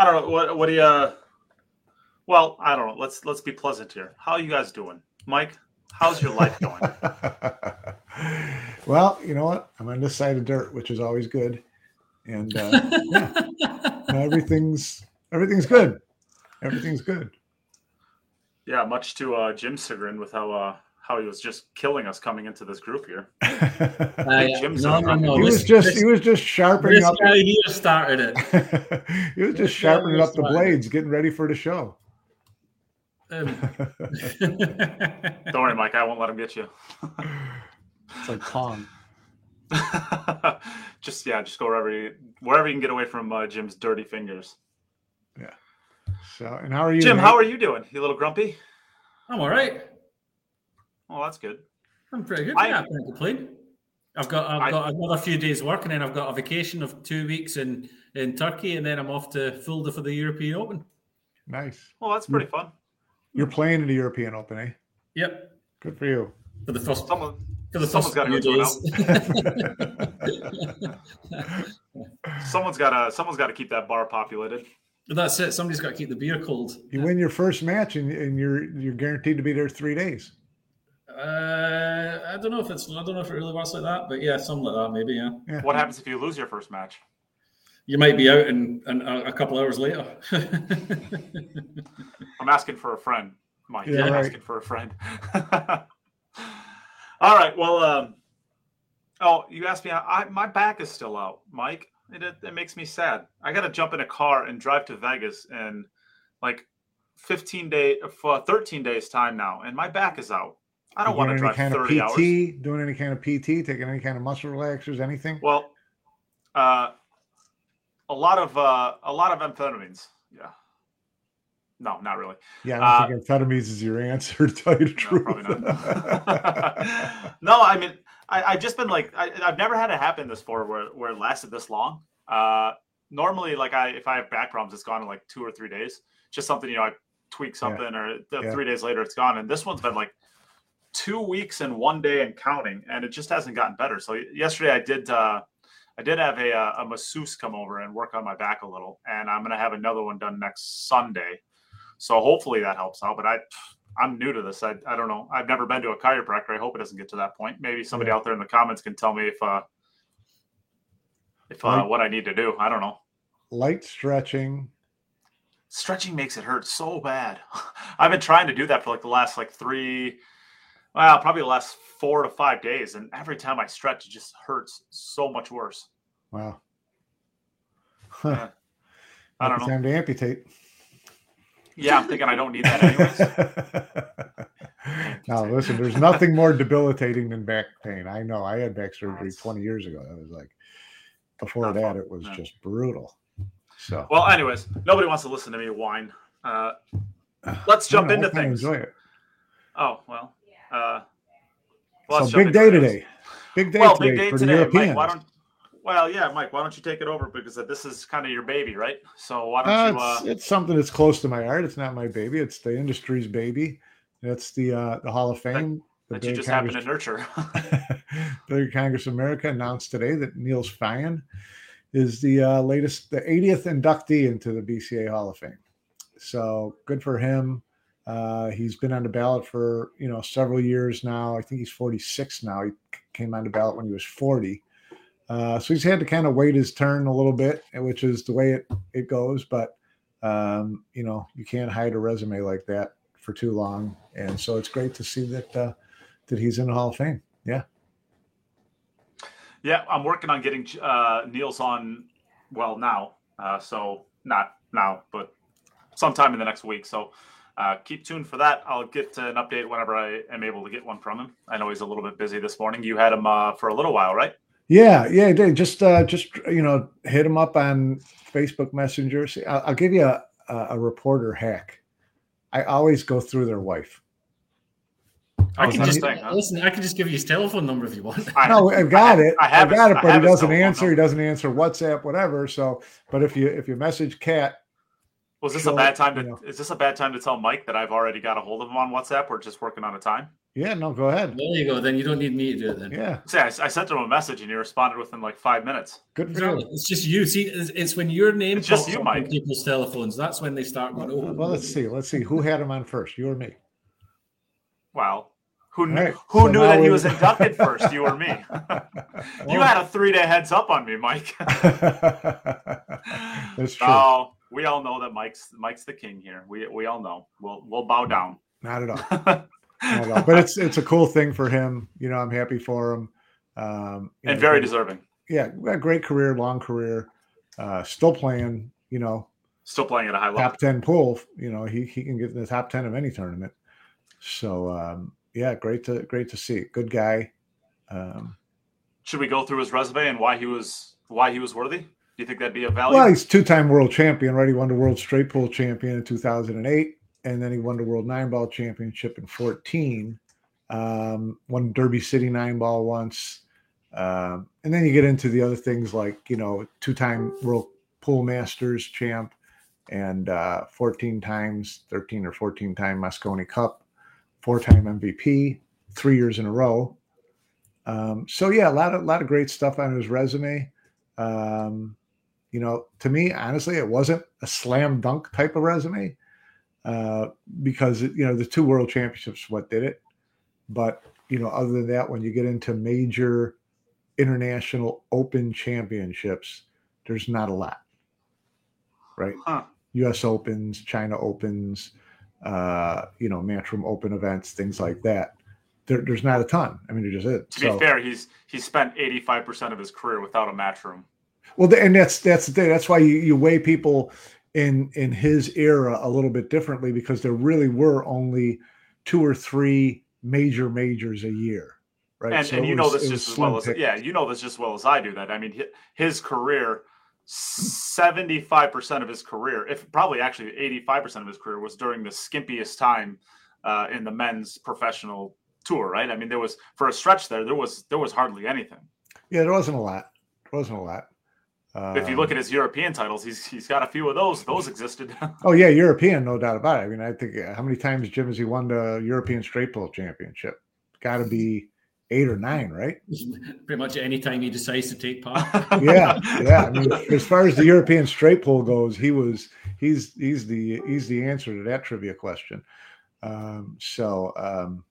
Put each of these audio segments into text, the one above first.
I don't know. What what do you? Uh, well, I don't know. Let's let's be pleasant here. How are you guys doing, Mike? How's your life going? well, you know what? I'm on this side of dirt, which is always good, and uh, yeah, everything's everything's good. Everything's good. Yeah, much to uh, Jim's chagrin with how uh, how he was just killing us coming into this group here. uh, Jim's no, no, no. He was just this, he was just sharpening up. Guy here started it. he was just sharpening up the blades, getting ready for the show. Um. Don't worry, Mike. I won't let him get you. it's like Pong. just yeah, just go wherever you wherever you can get away from uh, Jim's dirty fingers. Yeah. So, and how are you, Jim? Mate? How are you doing? You a little grumpy? I'm all right. Oh, that's good. I'm pretty good. I, yeah, I can't complain. I've got I've I, got another few days work, and then I've got a vacation of two weeks in in Turkey, and then I'm off to Fulda for the European Open. Nice. Well, that's pretty fun. You're playing in the European Open, eh? Yep. Good for you. For the first someone, for the someone's got to someone's got to someone's got to keep that bar populated. That's it. Somebody's got to keep the beer cold. You win your first match, and, and you're you're guaranteed to be there three days. Uh, I don't know if it's I don't know if it really works like that, but yeah, something like that maybe. Yeah. yeah. What happens if you lose your first match? You might be out in, in a, a couple hours later. I'm asking for a friend, Mike. Yeah, I'm right. asking for a friend. All right. Well, um, oh, you asked me. I, my back is still out, Mike. It, it, it makes me sad. I got to jump in a car and drive to Vegas and like 15 day for 13 days time now, and my back is out. I don't want to drive kind 30 of PT, hours. Doing any kind of PT, taking any kind of muscle relaxers, anything? Well, uh, a lot of uh, a lot of amphetamines. Yeah. No, not really. Yeah, I don't uh, think amphetamines is your answer. To tell you the truth. No, no I mean, I, have just been like, I, have never had it happen this far where where it lasted this long. Uh, normally, like I if I have back problems, it's gone in like two or three days. Just something you know, I tweak something, yeah. or yeah. three days later, it's gone. And this one's been like two weeks and one day and counting, and it just hasn't gotten better. So yesterday I did uh, I did have a, uh, a masseuse come over and work on my back a little, and I'm to have another one done next Sunday. So hopefully that helps out. But I I'm new to this. I, I don't know. I've never been to a chiropractor. I hope it doesn't get to that point. Maybe somebody yeah. out there in the comments can tell me if uh if uh, what I need to do. I don't know. Light stretching. Stretching makes it hurt so bad. I've been trying to do that for like the last like three well, probably the last four to five days, and every time I stretch, it just hurts so much worse. Wow. Huh. I don't know. Time to amputate. Yeah, I'm thinking I don't need that anyways. now, listen, there's nothing more debilitating than back pain. I know. I had back surgery 20 years ago. That was like before that, fun. it was just brutal. So, well, anyways, nobody wants to listen to me whine. Uh, let's jump into things. Enjoy it. Oh well, uh, well, so big day today. Big day well, today big day for today. the Europeans. Mike, why don't, well, yeah, Mike, why don't you take it over because this is kind of your baby, right? So why don't uh, you? Uh... It's, it's, something that's close to my heart. It's not my baby. It's the industry's baby. That's the uh, the Hall of Fame. That, that you just Congress... happen to nurture. the Congress of America announced today that Niels Feijen is the uh, latest, the 80th inductee into the BCA Hall of Fame. So good for him. Uh, he's been on the ballot for you know several years now. I think he's 46 now. He came on the ballot when he was 40. Uh, so he's had to kind of wait his turn a little bit, which is the way it it goes. But um, you know you can't hide a resume like that for too long, and so it's great to see that uh, that he's in the Hall of Fame. Yeah. Yeah, I'm working on getting uh, Niels on. Well, now, uh, so not now, but sometime in the next week. So uh, keep tuned for that. I'll get an update whenever I am able to get one from him. I know he's a little bit busy this morning. You had him uh, for a little while, right? Yeah, yeah, just uh, just you know, hit him up on Facebook Messenger. See, I'll, I'll give you a, a reporter hack. I always go through their wife. I can just huh? listen. I can just give you his telephone number if you want. no, I've got I, it. I have got it, but he doesn't answer. He doesn't answer WhatsApp, whatever. So, but if you if you message Cat was this a bad time to? You know. Is this a bad time to tell Mike that I've already got a hold of him on WhatsApp? We're just working on a time. Yeah, no, go ahead. There you go. Then you don't need me to do it. Then Yeah, See, I, I sent him a message and he responded within like five minutes. good for you. It's just you. See, it's, it's when your name It's just pops you, up on Mike. people's telephones. That's when they start going. Oh, Well, let's see. Let's see who had him on first. You or me? Wow. Who knew, right, who so knew now that he was inducted first? You or me? you had a three day heads up on me, Mike. That's true. Oh, we all know that Mike's Mike's the king here. We we all know. We'll we'll bow down. Not at all. Not at all. But it's it's a cool thing for him. You know, I'm happy for him. Um, and know, very deserving. yeah, great career, long career. Uh, still playing. You know, Still playing at a high level. top ten pool. You know, he he can get in the top ten of any tournament. So um, yeah, great to great to see. Good guy. Um, Should we go through his resume and why he was why he was worthy? You think that'd be a value? well, he's two-time world champion. Right, he won the world straight pool champion in 2008, and then he won the world nine ball championship in 14. Um, won Derby City nine ball once, um, and then you get into the other things like you know two-time world pool masters champ, and uh, 14 times, 13 or 14 time Mosconi Cup, four-time MVP, three years in a row. Um, so yeah, a lot of lot of great stuff on his resume. Um, you know, to me, honestly, it wasn't a slam dunk type of resume uh, because you know the two world championships what did it. But you know, other than that, when you get into major international open championships, there's not a lot, right? Huh. U.S. Opens, China Opens, uh, you know, Matchroom Open events, things like that. There, there's not a ton. I mean, there just is. To be fair, he's he spent eighty five percent of his career without a match room. Well, and that's that's the thing. That's why you, you weigh people in in his era a little bit differently because there really were only two or three major majors a year, right? And, So and you know this just as well as yeah, you know this just as well as I do. That I mean, his career, seventy five percent of his career, if probably actually eighty five percent of his career, was during the skimpiest time uh, in the men's professional tour. Right? I mean, there was for a stretch there, there was there was hardly anything. Yeah, there wasn't a lot. There wasn't a lot. If you look Um, at his European titles, he's he's got a few of those. Those existed. oh yeah, European, no doubt about it. I mean, I think uh, how many times Jim has he won the European Straight Pool Championship? Got to be eight or nine, right? pretty much any time he decides to take part. yeah, yeah. I mean, as far as the European straight Pool goes, he was he's he's the he's the answer to that trivia question. Um, so um,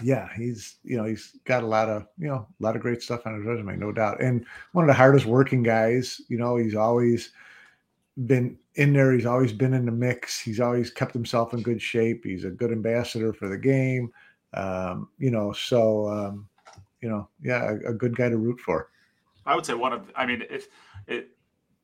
yeah, he's you know he's got a lot of you know a lot of great stuff on his resume, no doubt, and one of the hardest working guys. You know, he's always been in there. He's always been in the mix. He's always kept himself in good shape. He's a good ambassador for the game. Um, you know, so um, you know, yeah, a, a good guy to root for. I would say one of. I mean, if it,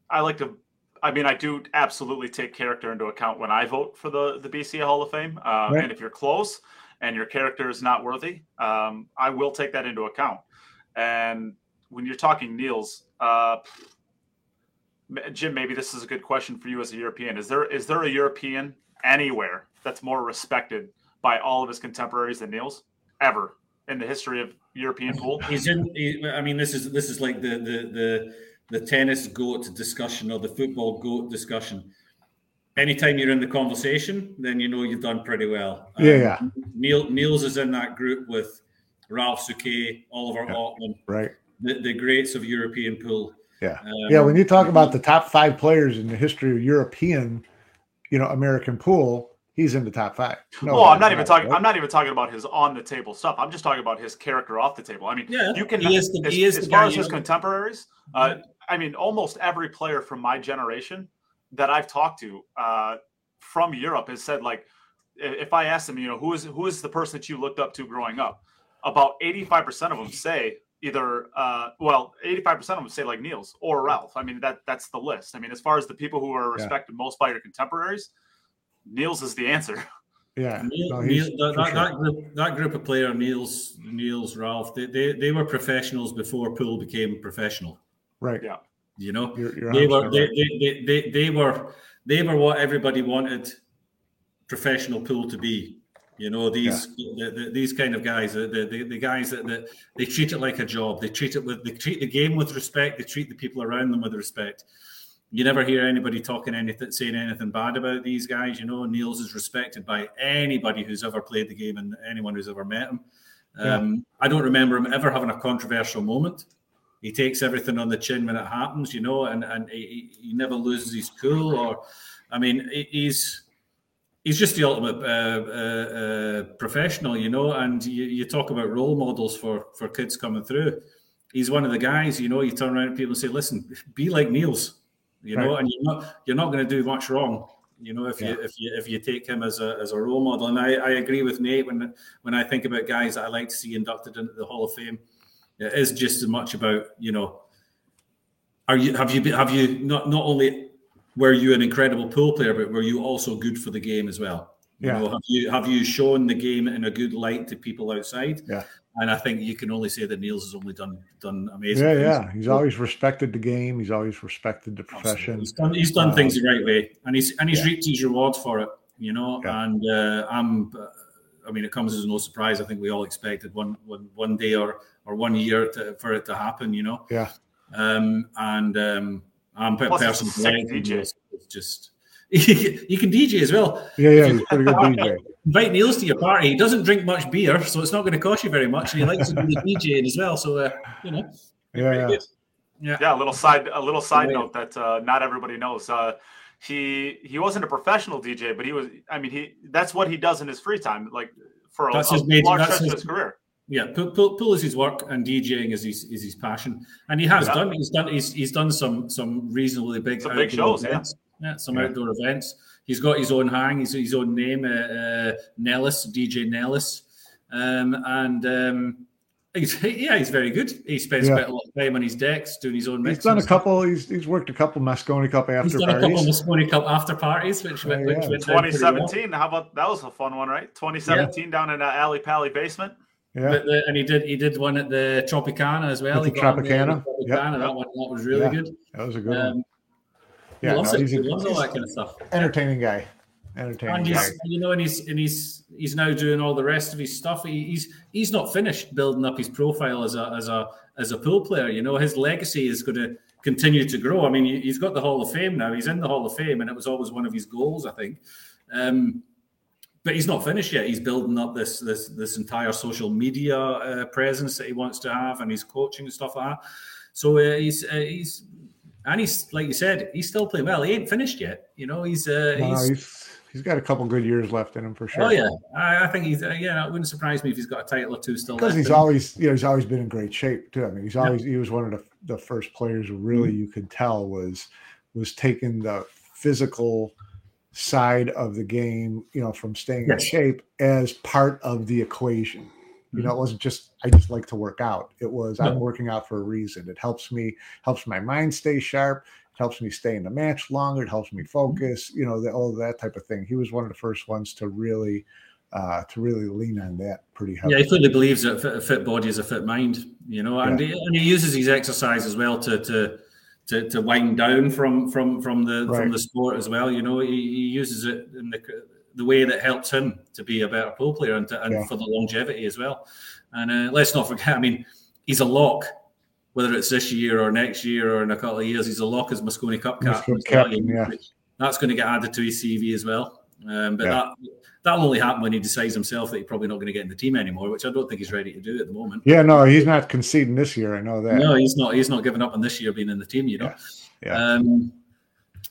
I like to. I mean, I do absolutely take character into account when I vote for the the BCA Hall of Fame. Uh, Right. And if you're close and your character is not worthy, um, I will take that into account. And when you're talking Niels, uh, Jim, maybe this is a good question for you as a European. Is there is there a European anywhere that's more respected by all of his contemporaries than Niels ever in the history of European pool? He's in. He, I mean, this is this is like the the the the tennis goat discussion or the football goat discussion. Anytime you're in the conversation, then you know you've done pretty well. Yeah, Um, yeah. Neil Niels is in that group with Ralf Souquet, Oliver Yeah. Ortmann, Right. the, the greats of European pool. Yeah. Um, Yeah, when you talk about the top five players in the history of European, you know, American pool, he's in the top five. No well, I'm not even talking. right? I'm not even talking about his on the table stuff. I'm just talking about his character off the table. I mean, Yeah, you can. he is the- as, he is as far as his contemporaries, uh, I mean, almost every player from my generation that I've talked to uh, from Europe has said like, if I ask them, you know, who is who is the person that you looked up to growing up, about 85 percent of them say either, uh, well, 85 percent of them say like Niels or Ralf. I mean, that that's the list. I mean, as far as the people who are Yeah. respected most by your contemporaries, Niels is the answer. Yeah. Neil, no, Neil, that, that, sure. that group, that group of player, Niels, Niels, Ralph, they, they, they were professionals before pool became professional. Right. Yeah. You know, You're, you're they were they, they, they, they, were they were what everybody wanted professional pool to be. You know these the, the, these kind of guys, the, the, the guys that, that they treat it like a job. They treat it with they treat the game with respect. They treat the people around them with respect. you never hear anybody talking anything, saying anything bad about these guys. You know, Niels is respected by anybody who's ever played the game and anyone who's ever met him. Um, yeah. I don't remember him ever having a controversial moment. He takes everything on the chin when it happens, you know, and and he, he never loses his cool. Or, I mean, he's he's just the ultimate uh, uh, uh, professional, you know. And you, you talk about role models for for kids coming through. He's one of the guys, you know. You turn around to people and say, "Listen, be like Niels." you know, and you're not you're not going to do much wrong. You know, if yeah. you if you if you take him as a as a role model, and I, I agree with Nate when when I think about guys that I like to see inducted into the Hall of Fame, it is just as much about you know, are you have you have you not not only were you an incredible pool player, but were you also good for the game as well? Yeah. You know, have you have you shown the game in a good light to people outside? Yeah. And I think you can only say that Niels has only done done amazing. Yeah, things. yeah. He's always respected the game. He's always respected the profession. He's done, he's done things the right way, and he's and he's yeah. reaped his rewards for it. You know, yeah. and uh, I'm. Uh, I mean, it comes as no surprise. I think we all expected one one one day or or one year to, for it to happen. You know. Yeah. Um, and um, I'm a personally it's just you can DJ as well. Yeah, yeah, he's pretty good DJ. Invite Niels to your party. He doesn't drink much beer, so it's not going to cost you very much, and he likes to do the DJing as well. So uh, you know, yeah, yeah. yeah, yeah. A little side, a little side note that uh, not everybody knows. Uh, he he wasn't a professional DJ, but he was. I mean, he that's what he does in his free time, like for a, that's his a large stretch of his career. Yeah, pool, pool, pool, is his work, and DJing is his is his passion, and he has yeah. done. He's done. He's, he's done some some reasonably big, some big shows. Events. Yeah yeah, some yeah. outdoor events. He's got his own hang, his, his own name, uh, uh, Nellis, DJ Nellis. Um, and um, he's, yeah, he's very good. He spends yeah. quite a lot of time on his decks doing his own He's done a couple, he's, he's worked a couple Mosconi Cup after parties. He's done parties. a couple Mosconi Cup after parties, which, oh, which yeah. went 2017. How about that was a fun one, right? 2017 yeah. down in uh, Ali Pally basement. Yeah. The, and he did he did one at the Tropicana as well. At the Tropicana. The Tropicana. Yep. That one that was really good. That was a good um, one. Yeah, loves no, it. He loves all that kind of stuff. Entertaining guy. Entertaining and guy. You know, and he's and he's he's now doing all the rest of his stuff. He, he's he's not finished building up his profile as a as a as a pool player. You know, his legacy is going to continue to grow. I mean, he's got the Hall of Fame now. He's in the Hall of Fame, and it was always one of his goals, I think. Um, but he's not finished yet. He's building up this this this entire social media uh, presence that he wants to have, and he's coaching and stuff like that. So uh, he's uh, he's and he's like you said, he's still playing well. He ain't finished yet. You know, he's uh, no, he's, he's, he's got a couple good years left in him for sure. Oh yeah, I, I think he's uh, yeah. It wouldn't surprise me if he's got a title or two still. Because he's always you know he's always been in great shape too. I mean, he's always yeah. he was one of the, the first players really mm-hmm. you could tell was was taking the physical side of the game, you know, from staying yes. in shape as part of the equation. You know, it mm-hmm. wasn't just I just like to work out. It was no. I'm working out for a reason. It helps me, helps my mind stay sharp. It helps me stay in the match longer. It helps me mm-hmm. focus. You know, the, all that type of thing. He was one of the first ones to really, uh, to really lean on that pretty heavily. Yeah, he fully believes that a fit body is a fit mind. You know, and, yeah. he, and he uses his exercise as well to to to, to wind down from from from the right. from the sport as well. You know, he, he uses it in the the way that helps him to be a better pool player and, to, and yeah. for the longevity as well. And uh, let's not forget, I mean, he's a lock, whether it's this year or next year or in a couple of years, he's a lock as Mosconi Cup captain. captain yeah. That's going to get added to his CV as well. Um, but yeah. that that'll only happen when he decides himself that he's probably not going to get in the team anymore, which I don't think he's ready to do at the moment. Yeah, no, he's not conceding this year. I know that. No, he's not. He's not giving up on this year being in the team. You know. Yeah. yeah. Um,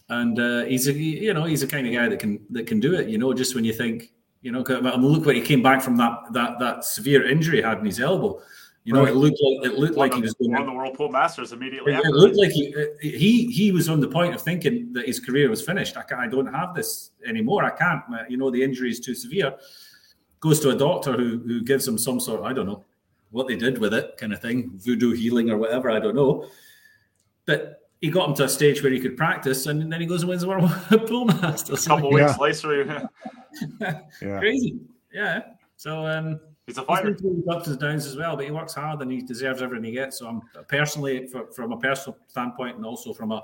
and uh, he's a you know he's the kind of guy that can that can do it. You know, just when you think you know, I mean, look where he came back from that that that severe injury he had in his elbow. You know, right. it looked like it looked like he was going won the World Pool Masters immediately. It, it, looked like he he he was on the point of thinking that his career was finished. I, can't, I don't have this anymore. I can't. You know, the injury is too severe. Goes to a doctor who who gives him some sort. I don't know what they did with it, kind of thing, voodoo healing or whatever. I don't know. But he got him to a stage where he could practice, and then he goes and wins the World Pool Masters. A couple weeks later, yeah. crazy, yeah. So um, he's a fighter. He's ups and downs as well, but he works hard and he deserves everything he gets. So I'm personally, for, from a personal standpoint, and also from a,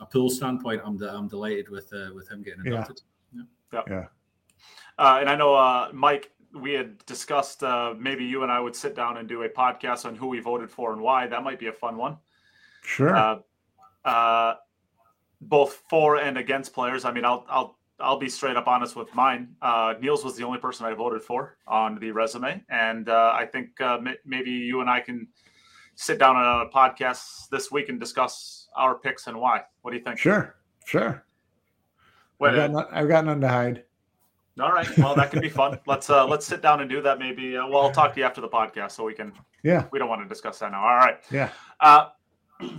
a pool standpoint, I'm de- I'm delighted with uh, with him getting inducted. Yeah, yeah. yeah. Uh, and I know uh, Mike. We had discussed uh, maybe you and I would sit down and do a podcast on who we voted for and why. That might be a fun one. Sure. Uh, uh, both for and against players. I mean, I'll I'll I'll be straight up honest with mine. Uh, Niels was the only person I voted for on the resume, and uh, I think uh, m- maybe you and I can sit down on a podcast this week and discuss our picks and why. What do you think? Sure, sure. Wait, I've, got none, I've got none to hide. All right. Well, that could be fun. let's uh let's sit down and do that. Maybe. Uh, well, I'll talk to you after the podcast so we can. Yeah. We don't want to discuss that now. All right. Yeah. Uh,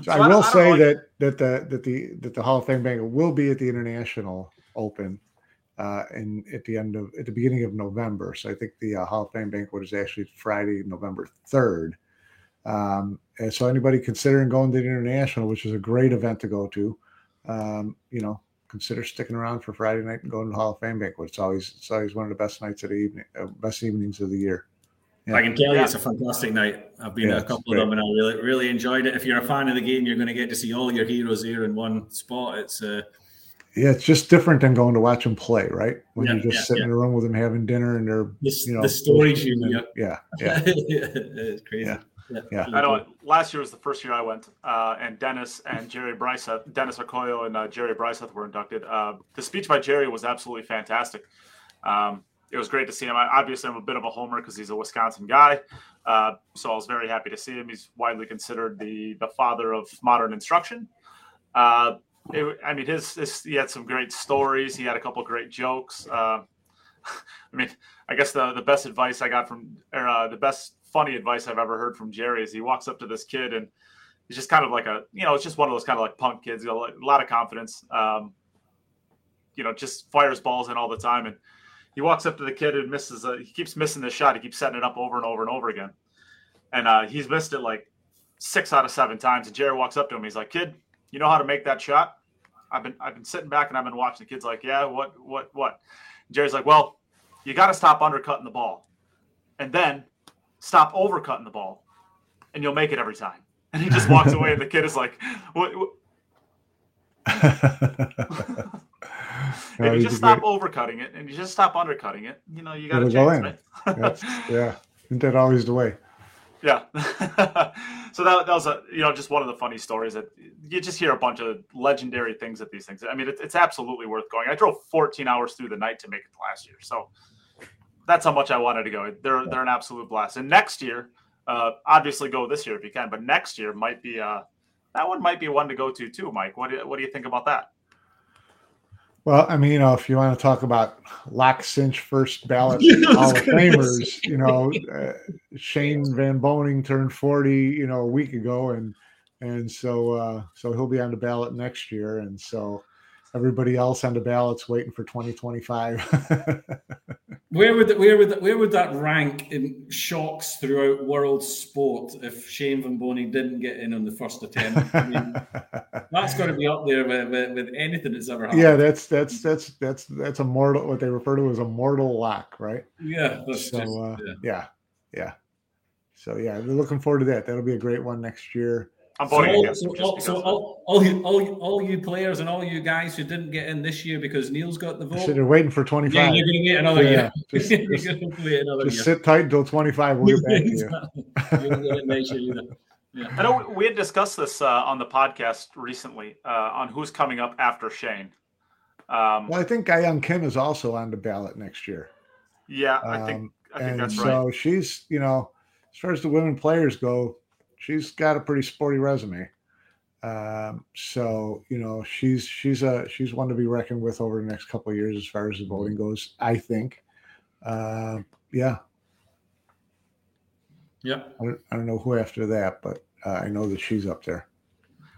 so I will I say know, that that the that the that the Hall of Fame banquet will be at the International Open, uh, in at the end of at the beginning of November. So I think the uh, Hall of Fame banquet is actually Friday, November third. Um, and so anybody considering going to the International, which is a great event to go to, um, you know, consider sticking around for Friday night and going to the Hall of Fame banquet. It's always it's always one of the best nights of the evening, uh, best evenings of the year. Yeah. I can tell you, it's a fantastic night. I've been yeah, a couple of them, and I really, really enjoyed it. If you're a fan of the game, you're going to get to see all your heroes here in one spot. It's uh, yeah, it's just different than going to watch them play, right? When yeah, you're just yeah, sitting in a room with them having dinner and they're the, you know the stories you yeah yeah, yeah. it's crazy. Yeah. yeah. I know. Last year was the first year I went, uh, and Dennis and Jerry Briesath, Dennis Orcollo and uh, Jerry Briesath were inducted. Uh, the speech by Jerry was absolutely fantastic. Um, it was great to see him. I, obviously, I'm a bit of a homer because he's a Wisconsin guy, uh, so I was very happy to see him. He's widely considered the the father of modern instruction. Uh, it, I mean, his, his, he had some great stories. He had a couple great jokes. Uh, I mean, I guess the the best advice I got from, or uh, the best funny advice I've ever heard from Jerry is he walks up to this kid and he's just kind of like a, you know, it's just one of those kind of like punk kids. A lot of confidence. Um, you know, just fires balls in all the time and he walks up to the kid and misses. A, he keeps missing the shot. He keeps setting it up over and over and over again, and uh, he's missed it like six out of seven times. And Jerry walks up to him. He's like, "Kid, you know how to make that shot?" I've been I've been sitting back and I've been watching. The kid's like, "Yeah, what what what?" And Jerry's like, "Well, you got to stop undercutting the ball, and then stop overcutting the ball, and you'll make it every time." And he just walks away, and the kid is like, "What?" what? if you just stop great. overcutting it and you just stop undercutting it, you know, you got to go in. Right? yeah. Isn't that always the way? Yeah. so that, that was a, you know, just one of the funny stories that you just hear a bunch of legendary things at these things. I mean, it, it's absolutely worth going. I drove 14 hours through the night to make it last year. So that's how much I wanted to go. They're, they're an absolute blast. And next year, uh, obviously go this year if you can, but next year might be, uh, that one might be one to go to too, Mike. What do, what do you think about that? Well, I mean, you know, if you want to talk about lock cinch first ballot Hall of Famers, you know, uh, Shane Van Boening turned 40, you know, a week ago, and and so uh, so he'll be on the ballot next year, and so everybody else on the ballot's waiting for 2025. where would that, where would where would that rank in shocks throughout world sport if Shane Van Boening didn't get in on the first attempt? I mean, that's got to be up there with, with, with, anything that's ever happened. Yeah, that's that's that's that's that's a mortal what they refer to as a mortal lock, right? Yeah. so just, uh, yeah. yeah, yeah. So yeah, we're looking forward to that. That'll be a great one next year. I'm voting so, against so, all, so all, all, you, all, all you players and all you guys who didn't get in this year because Neil's got the vote. So they're waiting for 25. Yeah, you're going to get another yeah, year. Just, just, wait another just year. sit tight until 25. We'll get back to you. Yeah. I know we had discussed this uh, on the podcast recently uh, on who's coming up after Shane. Um, well, I think Ga-Young Kim is also on the ballot next year. Yeah, I think um, I think that's so right. So she's, you know, as far as the women players go, she's got a pretty sporty resume. Um, so you know she's she's a she's one to be reckoned with over the next couple of years as far as the voting goes. I think. Uh, yeah. Yeah. I don't, I don't know who after that, but uh, I know that she's up there.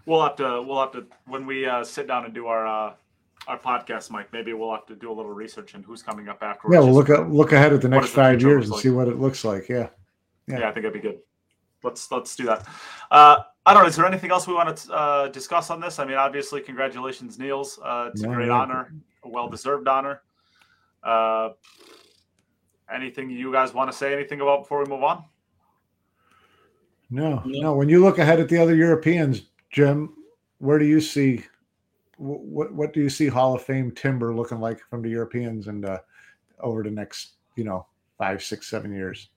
We'll have to we'll have to when we uh, sit down and do our uh, our podcast, Mike. Maybe we'll have to do a little research and who's coming up after. Yeah, we'll look at, look ahead at the next five years and like. see what it looks like. Yeah. yeah. yeah, I think that'd be good let's let's do that. Uh, I don't know. Is there anything else we want to uh, discuss on this? I mean, obviously, congratulations, Niels. Uh, it's no, a great no. honor, a well-deserved honor. Uh, anything you guys want to say anything about before we move on? No, no. When you look ahead at the other Europeans, Jim, where do you see what what do you see Hall of Fame timber looking like from the Europeans and uh, over the next you know five, six, seven years?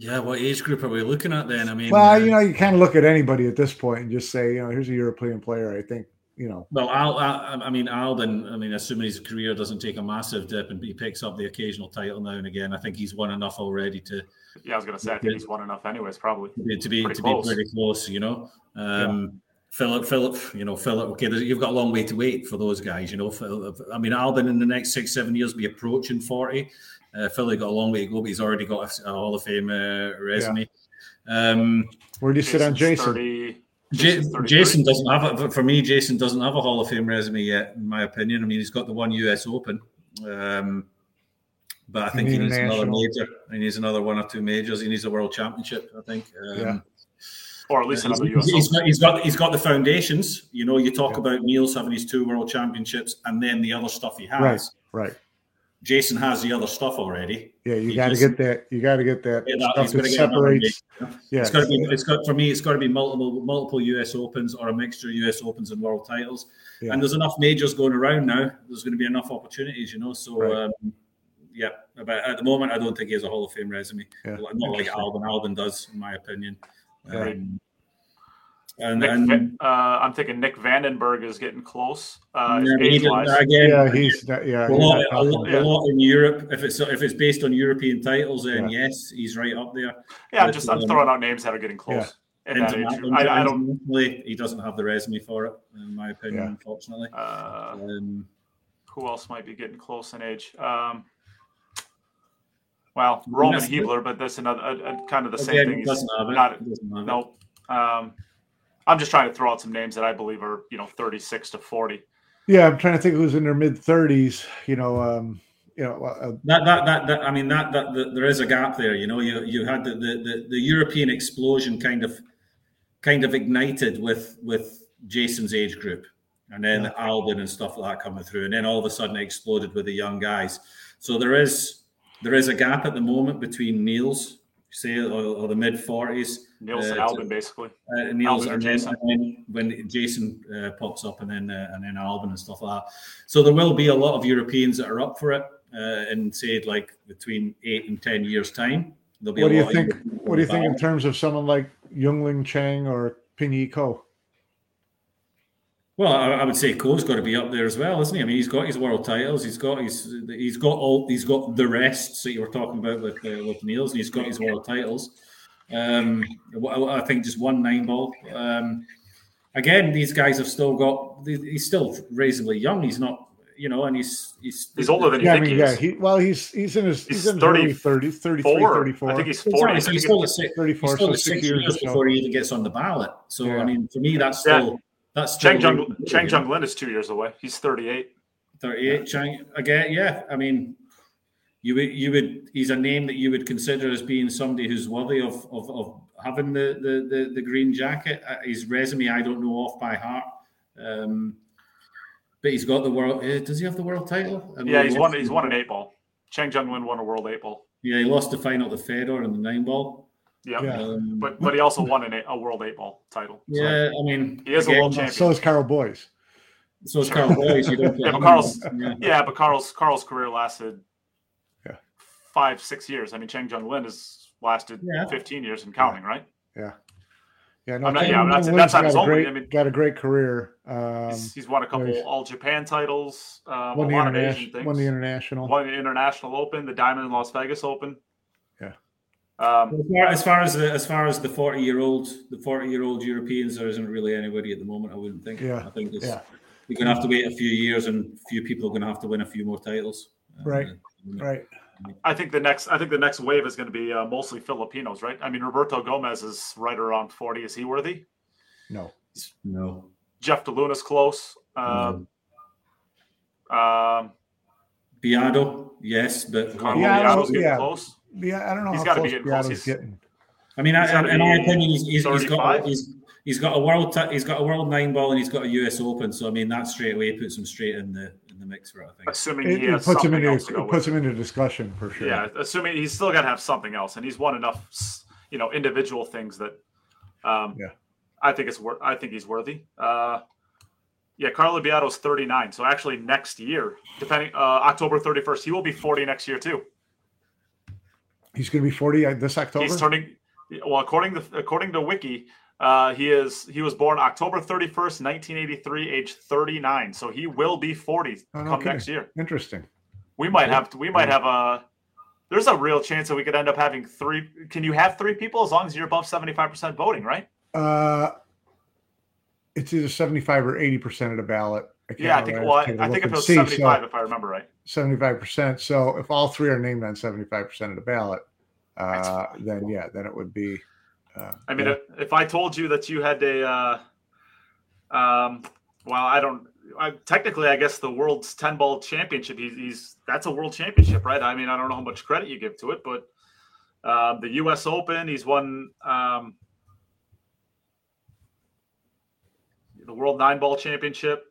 Yeah, what age group are we looking at then? I mean, well, uh, you know, you can't look at anybody at this point and just say, you know, here's a European player. I think, you know. Well, Al, I, I mean, Albin. I mean, assuming his career doesn't take a massive dip and he picks up the occasional title now and again, I think he's won enough already to. Yeah, I was gonna say I think he's won enough, anyways. Probably to be to be, Pretty to close. be pretty close. You know, um, Philip, Philip, you know, Philip. Okay, you've got a long way to wait for those guys. You know, I mean, Albin in the next six, seven years be approaching forty. Uh, Philip got a long way to go, but he's already got a, a Hall of Fame uh, resume. Um, Where do you sit on Jason? 30, Ja- Jason's 33. Jason doesn't have it. For me, Jason doesn't have a Hall of Fame resume yet, in my opinion. I mean, he's got the one US Open, um, but I think he needs another major. He needs another one or two majors. He needs a World Championship, I think. Um, Yeah. or at least he's, another US. he's Open. got, he's got he's got the foundations. You know, you talk Yeah. about Niels having his two World Championships and then the other stuff he has. Right. Right. Jason has the other stuff already. Yeah, you got to get that. You got to get that Yeah, that- stuff that separates. Yeah, It's got to be. It's got for me. It's got to be multiple multiple US Opens or a mixture of US Opens and World titles. Yeah. And there's enough majors going around now. There's going to be enough opportunities, you know. So Right. um, yeah, but at the moment, I don't think he has a Hall of Fame resume. Yeah. Not like Albin. Albin does, in my opinion. Right. Um, and Nick, and uh, I'm thinking Nick Vandenberg is getting close. Uh, yeah, he age did- wise. again, yeah, he's not, yeah. a lot, not a, lot, about- a lot in Europe. If it's if it's based on European titles, then yes, he's right up there. yeah, I'm just I'm um, throwing out names that are getting close. In that age I, I don't. internationally, he doesn't have the resume for it, in my opinion, Yeah. unfortunately. Uh, Um, who else might be getting close in age? Um, well, Roman That's- Hybler, but that's another uh, uh, kind of the same again, thing. he He's doesn't have it. not- He doesn't have it. Um, I'm just trying to throw out some names that I believe are you know 36 to 40. Yeah, I'm trying to think who's in their mid 30s. You know, um, you know, uh, That, that, that, that, I mean, that, that, that, there is a gap there. You know, you, you had the, the, the, the European explosion kind of, kind of ignited with, with Jason's age group, and then Yeah. Albin and stuff like that coming through, and then all of a sudden it exploded with the young guys. So there is, there is a gap at the moment between Niels, say, or, or the mid forties, Nielsen Uh, Albin, basically. uh, Niels Albin or and then, Jason? and then when Jason uh, pops up and then uh, and then Albin and stuff like that. So there will be a lot of Europeans that are up for it uh, in say like between eight and ten years time. There'll be what a do you lot of think? What do you think in terms of someone like Yungling Chang or Pinyi Ko? Well, I, I would say Ko's got to be up there as well, isn't he? I mean, he's got his world titles. He's got his he's got all he's got the rest that you were talking about with uh, with Niels, and he's got his world titles. Um, I I think just one nine ball. Um, again, these guys have still got. He's still reasonably young. He's not, you know, and he's he's He's older than you Yeah, I think mean, he yeah, he well, he's he's in his he's, He's in his early 30s, 33, 34. I think he's He's 40. only- he's still at six, 34, he's still so at six six years years before he even gets on the ballot. So Yeah. I mean, for me, that's Yeah. still that's still Cheng Jung really Cheng? Jung Lin is two years away. He's 38. 38 Chang again yeah i mean you would you would he's a name that you would consider as being somebody who's worthy of of, of having the, the the the green jacket Uh, his resume i don't know off by heart um but he's got the world uh, does he have the world title I Yeah, he's won. He's won an eight ball. Cheng Jung Lin won a world eight ball. yeah he lost the final to fedor in the nine ball Yep. Yeah. um, But but he also won an eight, a world eight ball title. So yeah i mean He is a world champion. So is Karl Boyes. so is karl boyes you don't Yeah, but Karl's- yeah. Yeah, but Karl's Karl's career lasted Yeah. Five six years. I mean, Cheng Jung Lin has lasted Yeah. 15 years and counting, right? Yeah. Yeah, no, I'm not- yeah, I'm not saying that's not his got only, great, I mean- got a great career. Um, he's, he's won a couple All Japan titles, um, a won the lot of Asian international, things. won the international. Won the International Open, the Diamond in Las Vegas Open. Yeah. Um, As far, as far as the as far as the forty year old the forty year old Europeans, there isn't really anybody at the moment. I wouldn't think. Yeah, I think it's, yeah. you're going to have to wait a few years, and a few people are going to have to win a few more titles. Right. Uh, Right. I think the next, I think the next wave is going to be uh, mostly Filipinos, right? I mean, Roberto Gomez is right around 40. Is he worthy? No. No. Jeff DeLuna's close. Um, um, Biado, yes, but Carlo Yeah, I Biado's don't- getting yeah. close. Yeah, I don't know He's how gotta close be getting close. He's- getting. I mean, I, in my opinion, he's, he's, he's got he's, he's got a world ti- he's got a world nine ball and he's got a US Open. So I mean, that straight away puts him straight in the in the mix for it. I think. Assuming It, he it has puts him something into else to go it puts with. him into discussion for sure. Yeah, assuming he's still got to have something else, and he's won enough, you know, individual things that, um, Yeah. I think it's worth. I think he's worthy. Uh, yeah, Carlo Biado's 39, so actually next year, depending uh, October 31st, he will be 40 next year too. He's going to be 40 uh, this October. He's turning. Well, according to according to Wiki, uh, he is he was born October 31st, 1983, age 39. So he will be 40 Oh, come kidding. next year. Interesting. We might have to, we might have a there's a real chance that we could end up having three can you have three people as long as you're above 75% voting, right? Uh, it's either 75 or 80 percent of the ballot. can't Yeah, I think well, I, I think if it was see. So 75 if I remember right. 75 percent. So if all three are named on 75 percent of the ballot, uh, then yeah, then it would be. Uh, I mean, yeah. if, if I told you that you had a, uh, um, well, I don't. I, technically, I guess the world's ten ball championship. He's, he's that's a world championship, right? I mean, I don't know how much credit you give to it, but um, the U.S. Open, he's won um, the World Nine Ball Championship.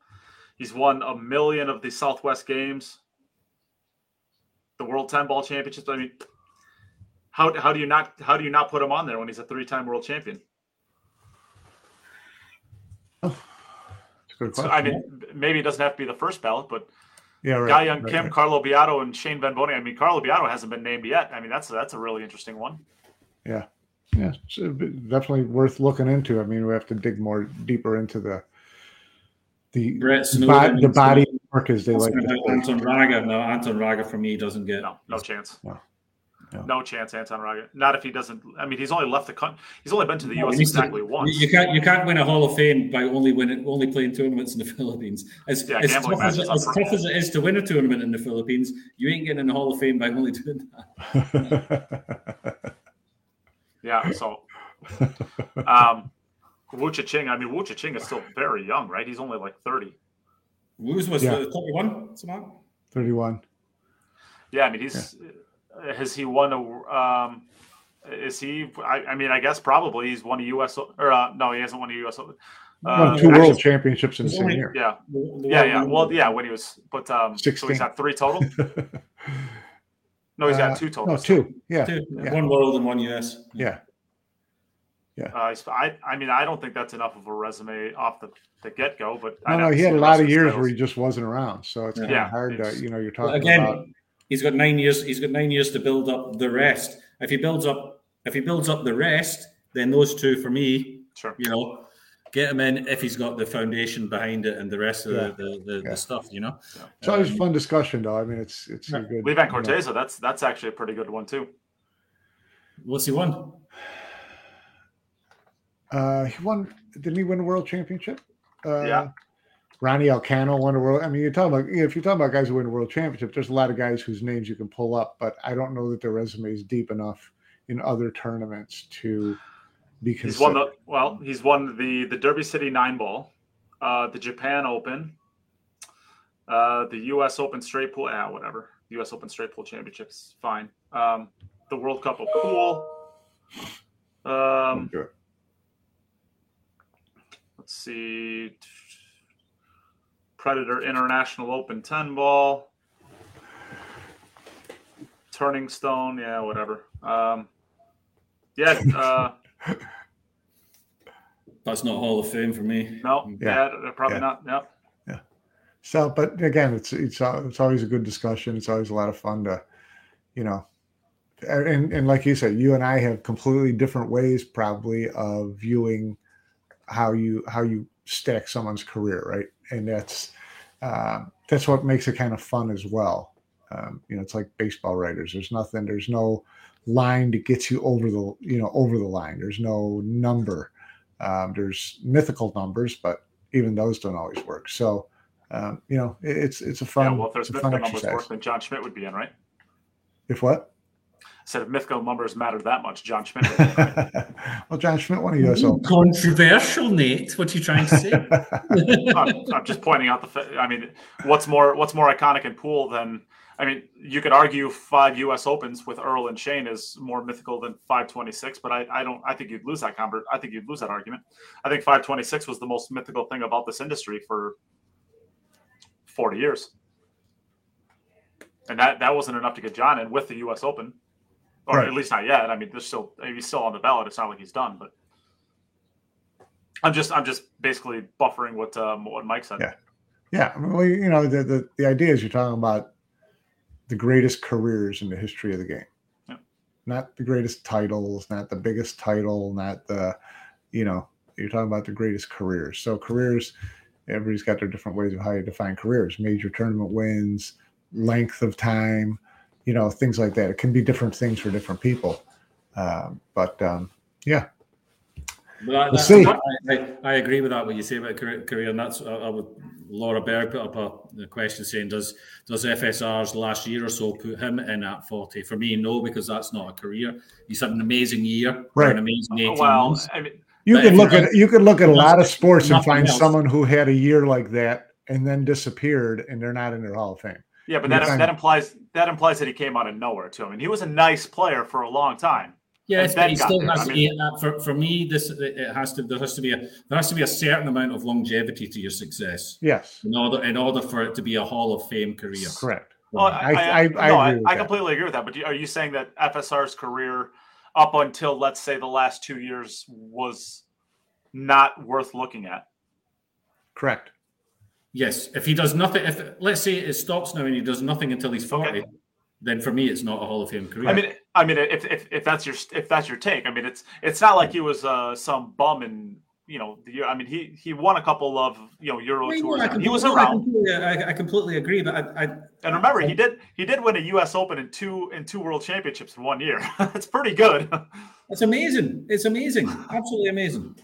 He's won a million of the Southwest Games. The World Ten Ball Championships. I mean, how, how do you not how do you not put him on there when he's a three time world champion? It's a So. I mean, maybe it doesn't have to be the first ballot, but yeah, right. Ga-Young right, Kim, right. Carlo Biado, and Shane Van Boening. I mean, Carlo Biado hasn't been named yet. I mean, that's that's a really interesting one. Yeah, it's uh, definitely worth looking into. I mean, we have to dig more deeper into the the bo- the body work as they like to about say. Anton Raga. No, Anton Raga for me doesn't get. No, no chance. No. No. No chance, Anton Raga. Not if he doesn't. I mean, he's only left the country. He's only been to the No, U.S. he needs to- exactly once. You can't you can't win a Hall of Fame by only winning only playing tournaments in the Philippines. As, Yeah, as, tough as, as tough as it is to win a tournament in the Philippines, you ain't getting in the Hall of Fame by only doing that. Yeah. So, um, Wu Ching. I mean, Wu Ching is still very young, right? He's only like thirty. Who's was Yeah. the 31? Something? 31. Yeah. I mean, he's has he won a? Um, is he? I, I mean, I guess probably he's won a U.S. or uh, no, he hasn't won a U.S. o- Won Uh, two actually- world championships in the same year. Yeah. The- the Yeah. Yeah. Well, yeah. When he was, but um, so 16. he's got three total. No, he's got Uh, two total. No, two. Yeah. two. Yeah. One world and one US. Yeah. Uh, he's- I, I mean, I don't think that's enough of a resume off the, the get go. But No, I'd no, he had a lot of years titles. where he just wasn't around. So it's kind Yeah, of hard to, you know, you're talking again, about. He's got nine years. He's got nine years to build up the rest. If he builds up, if he builds up the rest, then those two for me, Sure. you know, get him in if he's got the foundation behind it and the rest of Yeah. the, the, the, Yeah. the stuff. You know, It's always a Um, fun discussion, though. I mean, it's it's a good. Lee Vann you know, Corteza, that's that's actually a pretty good one too. what's he won? Uh, he won. Didn't he win a world championship? Uh, Yeah. Ronnie Alcano won a world. I mean, you're talking about if you're talking about guys who win a world championship, there's a lot of guys whose names you can pull up, but I don't know that their resume is deep enough in other tournaments to be considered. He's won the well, he's won the the Derby City Nine Ball, uh, the Japan Open, uh, the U.S. Open Straight Pool. Ah, whatever. U.S. Open Straight Pool Championships, fine. Um, the World Cup of Pool. Um, Good. let's see. Predator International Open 10 ball. Turning Stone, yeah, whatever. Um, yeah, uh, That's not Hall of Fame for me. no, Yeah. yeah, probably Yeah. not. Yeah. So, but again, it's it's it's always a good discussion. It's always a lot of fun to, you know, and and like you said, you and I have completely different ways probably of viewing how you how you stack someone's career, right? And that's um, that's what makes it kind of fun as well. Um, you know, it's like baseball writers. There's nothing. There's no line that gets you over the you know over the line. There's no number. Um, there's mythical numbers, but even those don't always work. So um, you know, it, it's it's a fun, yeah, well, if there's mythical numbers work, then John Schmidt would be in, right? If what? I said if mythical numbers mattered that much, John Schmidt would be in, right? well, John Schmidt won a U.S. Open. Controversial, Nate. What are you trying to say? I'm, I'm just pointing out the. fa- I mean, what's more what's more iconic in pool than? I mean, you could argue five U.S. Opens with Earl and Shane is more mythical than 526, but I, I don't. I think you'd lose that convert. I think you'd lose that argument. I think 526 was the most mythical thing about this industry for 40 years, and that that wasn't enough to get John in with the U.S. Open, or Right. at least not yet. I mean, there's still he's still on the ballot. It's not like he's done, but. I'm just I'm just basically buffering what um, what Mike said. Yeah. Yeah, I mean, well, you know, the, the the idea is you're talking about the greatest careers in the history of the game. Yeah. not the greatest titles, not the biggest title, not the, you know, you're talking about the greatest careers. So careers, everybody's got their different ways of how you define careers. Major tournament wins, length of time, you know, things like that. It can be different things for different people. Um, but um, yeah, well, we'll see. I, I, I, agree with that. What you say about career, and that's I, I would. Laura Berg put up a, a, question saying, "Does does FSR's last year or so put him in at 40?" For me, no, because that's not a career. He's had an amazing year, right? An amazing 18 well, months. I mean, you but can look at you can look at a lot of sports and find else. someone who had a year like that and then disappeared, and they're not in their Hall of Fame. Yeah, but that, that implies that implies that he came out of nowhere too. I mean, he was a nice player for a long time. Yes, but he still has to. Mean, uh, for, for me, this it has to. There has to be a there has to be a certain amount of longevity to your success. Yes. In order in order for it to be a Hall of Fame career. Correct. Well, I I, I, no, I, I completely agree with that. But are you saying that FSR's career up until let's say the last two years was not worth looking at? Correct. Yes. If he does nothing, if let's say it stops now and he does nothing until he's forty. Okay then for me it's not a Hall of Fame career. I mean, I mean, if, if, if that's your if that's your take, I mean, it's it's not like he was uh, some bum in you know the year. I mean, he he won a couple of you know Euro I tours. he was around. I completely, I, I completely agree, but I, I, and remember he did he did win a U.S. Open in two in two World Championships in one year. That's pretty good. It's amazing. It's amazing. Absolutely amazing.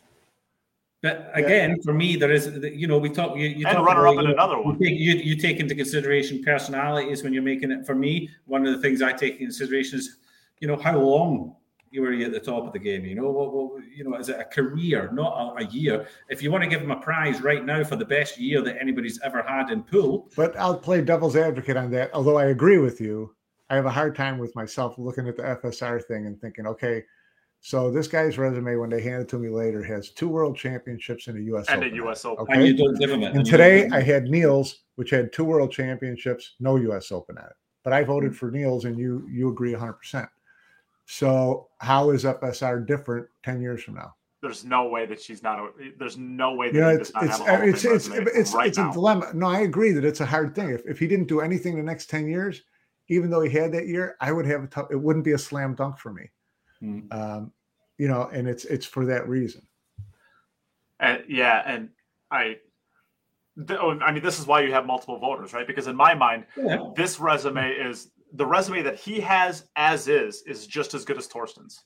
But again, yeah. for me, there is, you know, we talk. You, you and talk runner about, up in another one. You take, you, you take into consideration personalities when you're making it. For me, one of the things I take into consideration is, you know, how long you were at the top of the game. You know, what, what you know, is it a career, not a, a, year? If you want to give him a prize right now for the best year that anybody's ever had in pool, but I'll play devil's advocate on that. Although I agree with you, I have a hard time with myself looking at the FSR thing and thinking, okay so this guy's resume, when they hand it to me later, has two world championships and a U.S. and Open a U.S. Open. Okay? And you don't give him. And today I had Niels, which had two world championships, no U.S. Open at it. But I voted hmm. for Niels, and you you agree 100. percent So how is FSR different 10 years from now? There's no way that she's not. A, there's no way that yeah, it's it's it's it's it's, right it's a dilemma. No, I agree that it's a hard thing. If if he didn't do anything the next 10 years, even though he had that year, I would have a tough. It wouldn't be a slam dunk for me. Mm. Um, you know, and it's it's for that reason. And yeah, and I, oh, I mean, this is why you have multiple voters, right? Because in my mind, yeah. this resume is the resume that he has as is is just as good as Torsten's.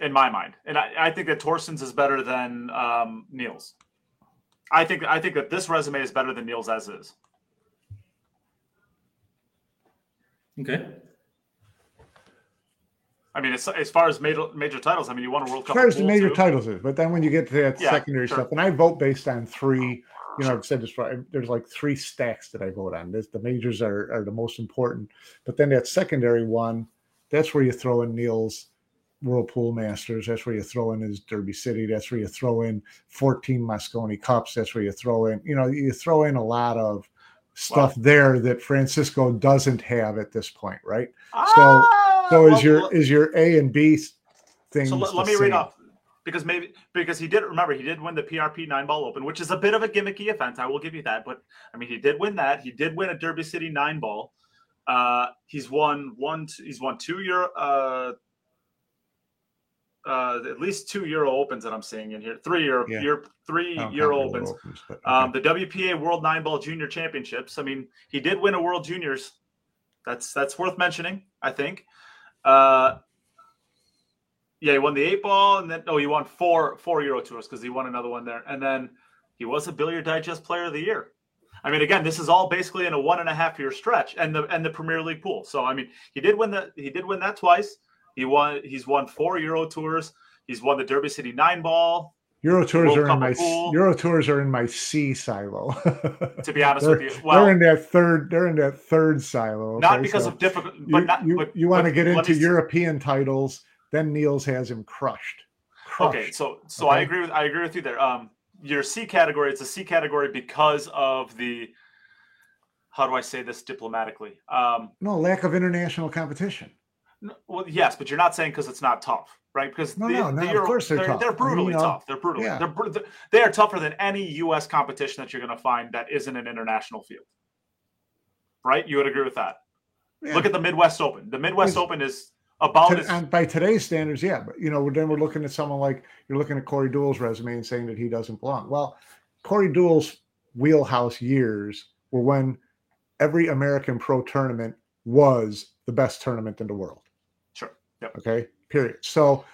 In my mind, and I, I think that Torsten's is better than um, Niels. I think I think that this resume is better than Niels as is. Okay. I mean, as, as far as major, major titles, I mean, you won a World Cup. As far as the major too. titles is, but then when you get to that yeah, secondary sure. stuff, and I vote based on three. You know, I've said this. For, there's like three stacks that I vote on. There's, the majors are are the most important, but then that secondary one, that's where you throw in Niels' World Pool Masters. That's where you throw in his Derby City. That's where you throw in 14 Mosconi Cups. That's where you throw in, you know, you throw in a lot of stuff wow. there that Francisco doesn't have at this point, right? Ah! So so is your is your A and B thing? So let, let me same? read off because maybe because he did remember he did win the PRP nine ball open, which is a bit of a gimmicky event. I will give you that, but I mean he did win that. He did win a Derby City nine ball. Uh, he's won one. He's won two Euro. Uh, uh, at least two Euro Opens that I'm seeing in here. Three Euro, yeah. Euro three Euro Opens. opens but, um, okay. um, the WPA World Nine Ball Junior Championships. I mean, he did win a World Juniors. That's that's worth mentioning. I think. Uh, yeah, he won the eight ball, and then oh, he won four four Euro tours because he won another one there, and then he was a Billiard Digest Player of the Year. I mean, again, this is all basically in a one and a half year stretch, and the and the Premier League pool. So I mean, he did win that. He did win that twice. He won. He's won four Euro tours. He's won the Derby City Nine Ball. Euro tours are in my Euro tours are in my C silo. to be honest with you, well, they're in that third. They're in that third silo. Okay? Not because so of difficult, but you, not. You, but, you want to get into European titles, then Niels has him crushed. crushed. Okay, so so okay? I agree with I agree with you there. Um, your C category, it's a C category because of the. How do I say this diplomatically? Um, no lack of international competition. Well, yes, but you're not saying because it's not tough right? Because no, the, no, no, the Euro, of course they're, they're, tough. they're brutally I mean, tough. They're brutally yeah. they're they are tougher than any U.S. competition that you're going to find that isn't an international field. Right? You would agree with that? Yeah. Look at the Midwest Open. The Midwest it's, Open is about to, as, by today's standards, yeah. But you know, then we're looking at someone like you're looking at Corey Deuel's resume and saying that he doesn't belong. Well, Corey Deuel's wheelhouse years were when every American pro tournament was the best tournament in the world. Yep. Okay. Period. So,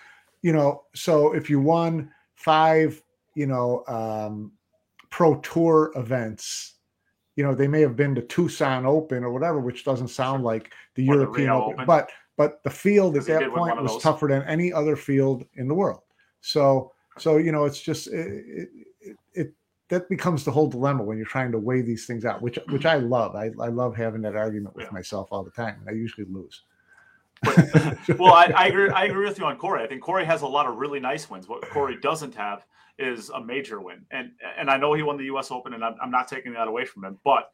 you know, so if you won five, you know, um, pro tour events, you know, they may have been the Tucson Open or whatever, which doesn't sound like the or European the Open, Open, but but the field at that point was tougher than any other field in the world. So so you know, it's just it, it, it that becomes the whole dilemma when you're trying to weigh these things out, which which I love. I, I love having that argument with yeah. myself all the time, and I usually lose. But, well, I, I, agree. I agree with you on Corey. I think Corey has a lot of really nice wins. What Corey doesn't have is a major win, and and I know he won the U.S. Open, and I'm, I'm not taking that away from him. But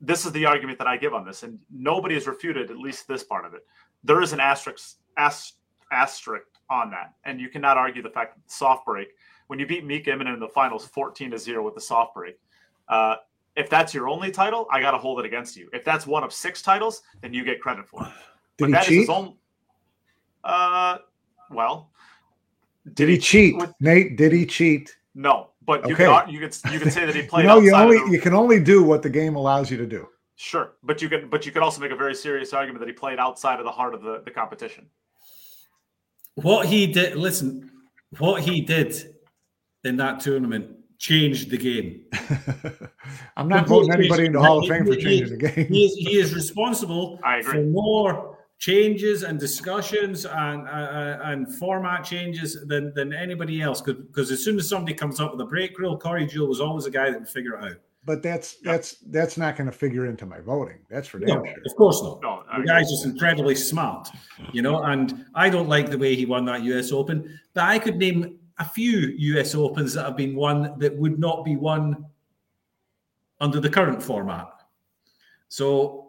this is the argument that I give on this, and nobody has refuted at least this part of it. There is an asterisk asterisk on that, and you cannot argue the fact that soft break when you beat Mika Immonen in the finals 14 to 0 with the soft break. Uh, if that's your only title, I got to hold it against you. If that's one of six titles, then you get credit for it. Did but he cheat? Own, uh, well, did, did he cheat, with, Nate? Did he cheat? No, but you okay. can you can you can say that he played. you know, you only the, you can only do what the game allows you to do. Sure, but you can but you can also make a very serious argument that he played outside of the heart of the, the competition. What he did, listen, what he did in that tournament changed the game. I'm not voting anybody in the Hall of Fame for changing the game. he, is, he is responsible for more changes and discussions and uh, and format changes than than anybody else. Because as soon as somebody comes up with a break rule, Corey Deuel was always a guy that would figure it out. But that's that's that's not going to figure into my voting. That's for damn no, sure. Of course not. No, the guy's just incredibly smart, you know. And I don't like the way he won that U.S. Open, but I could name a few US Opens that have been won that would not be won under the current format. So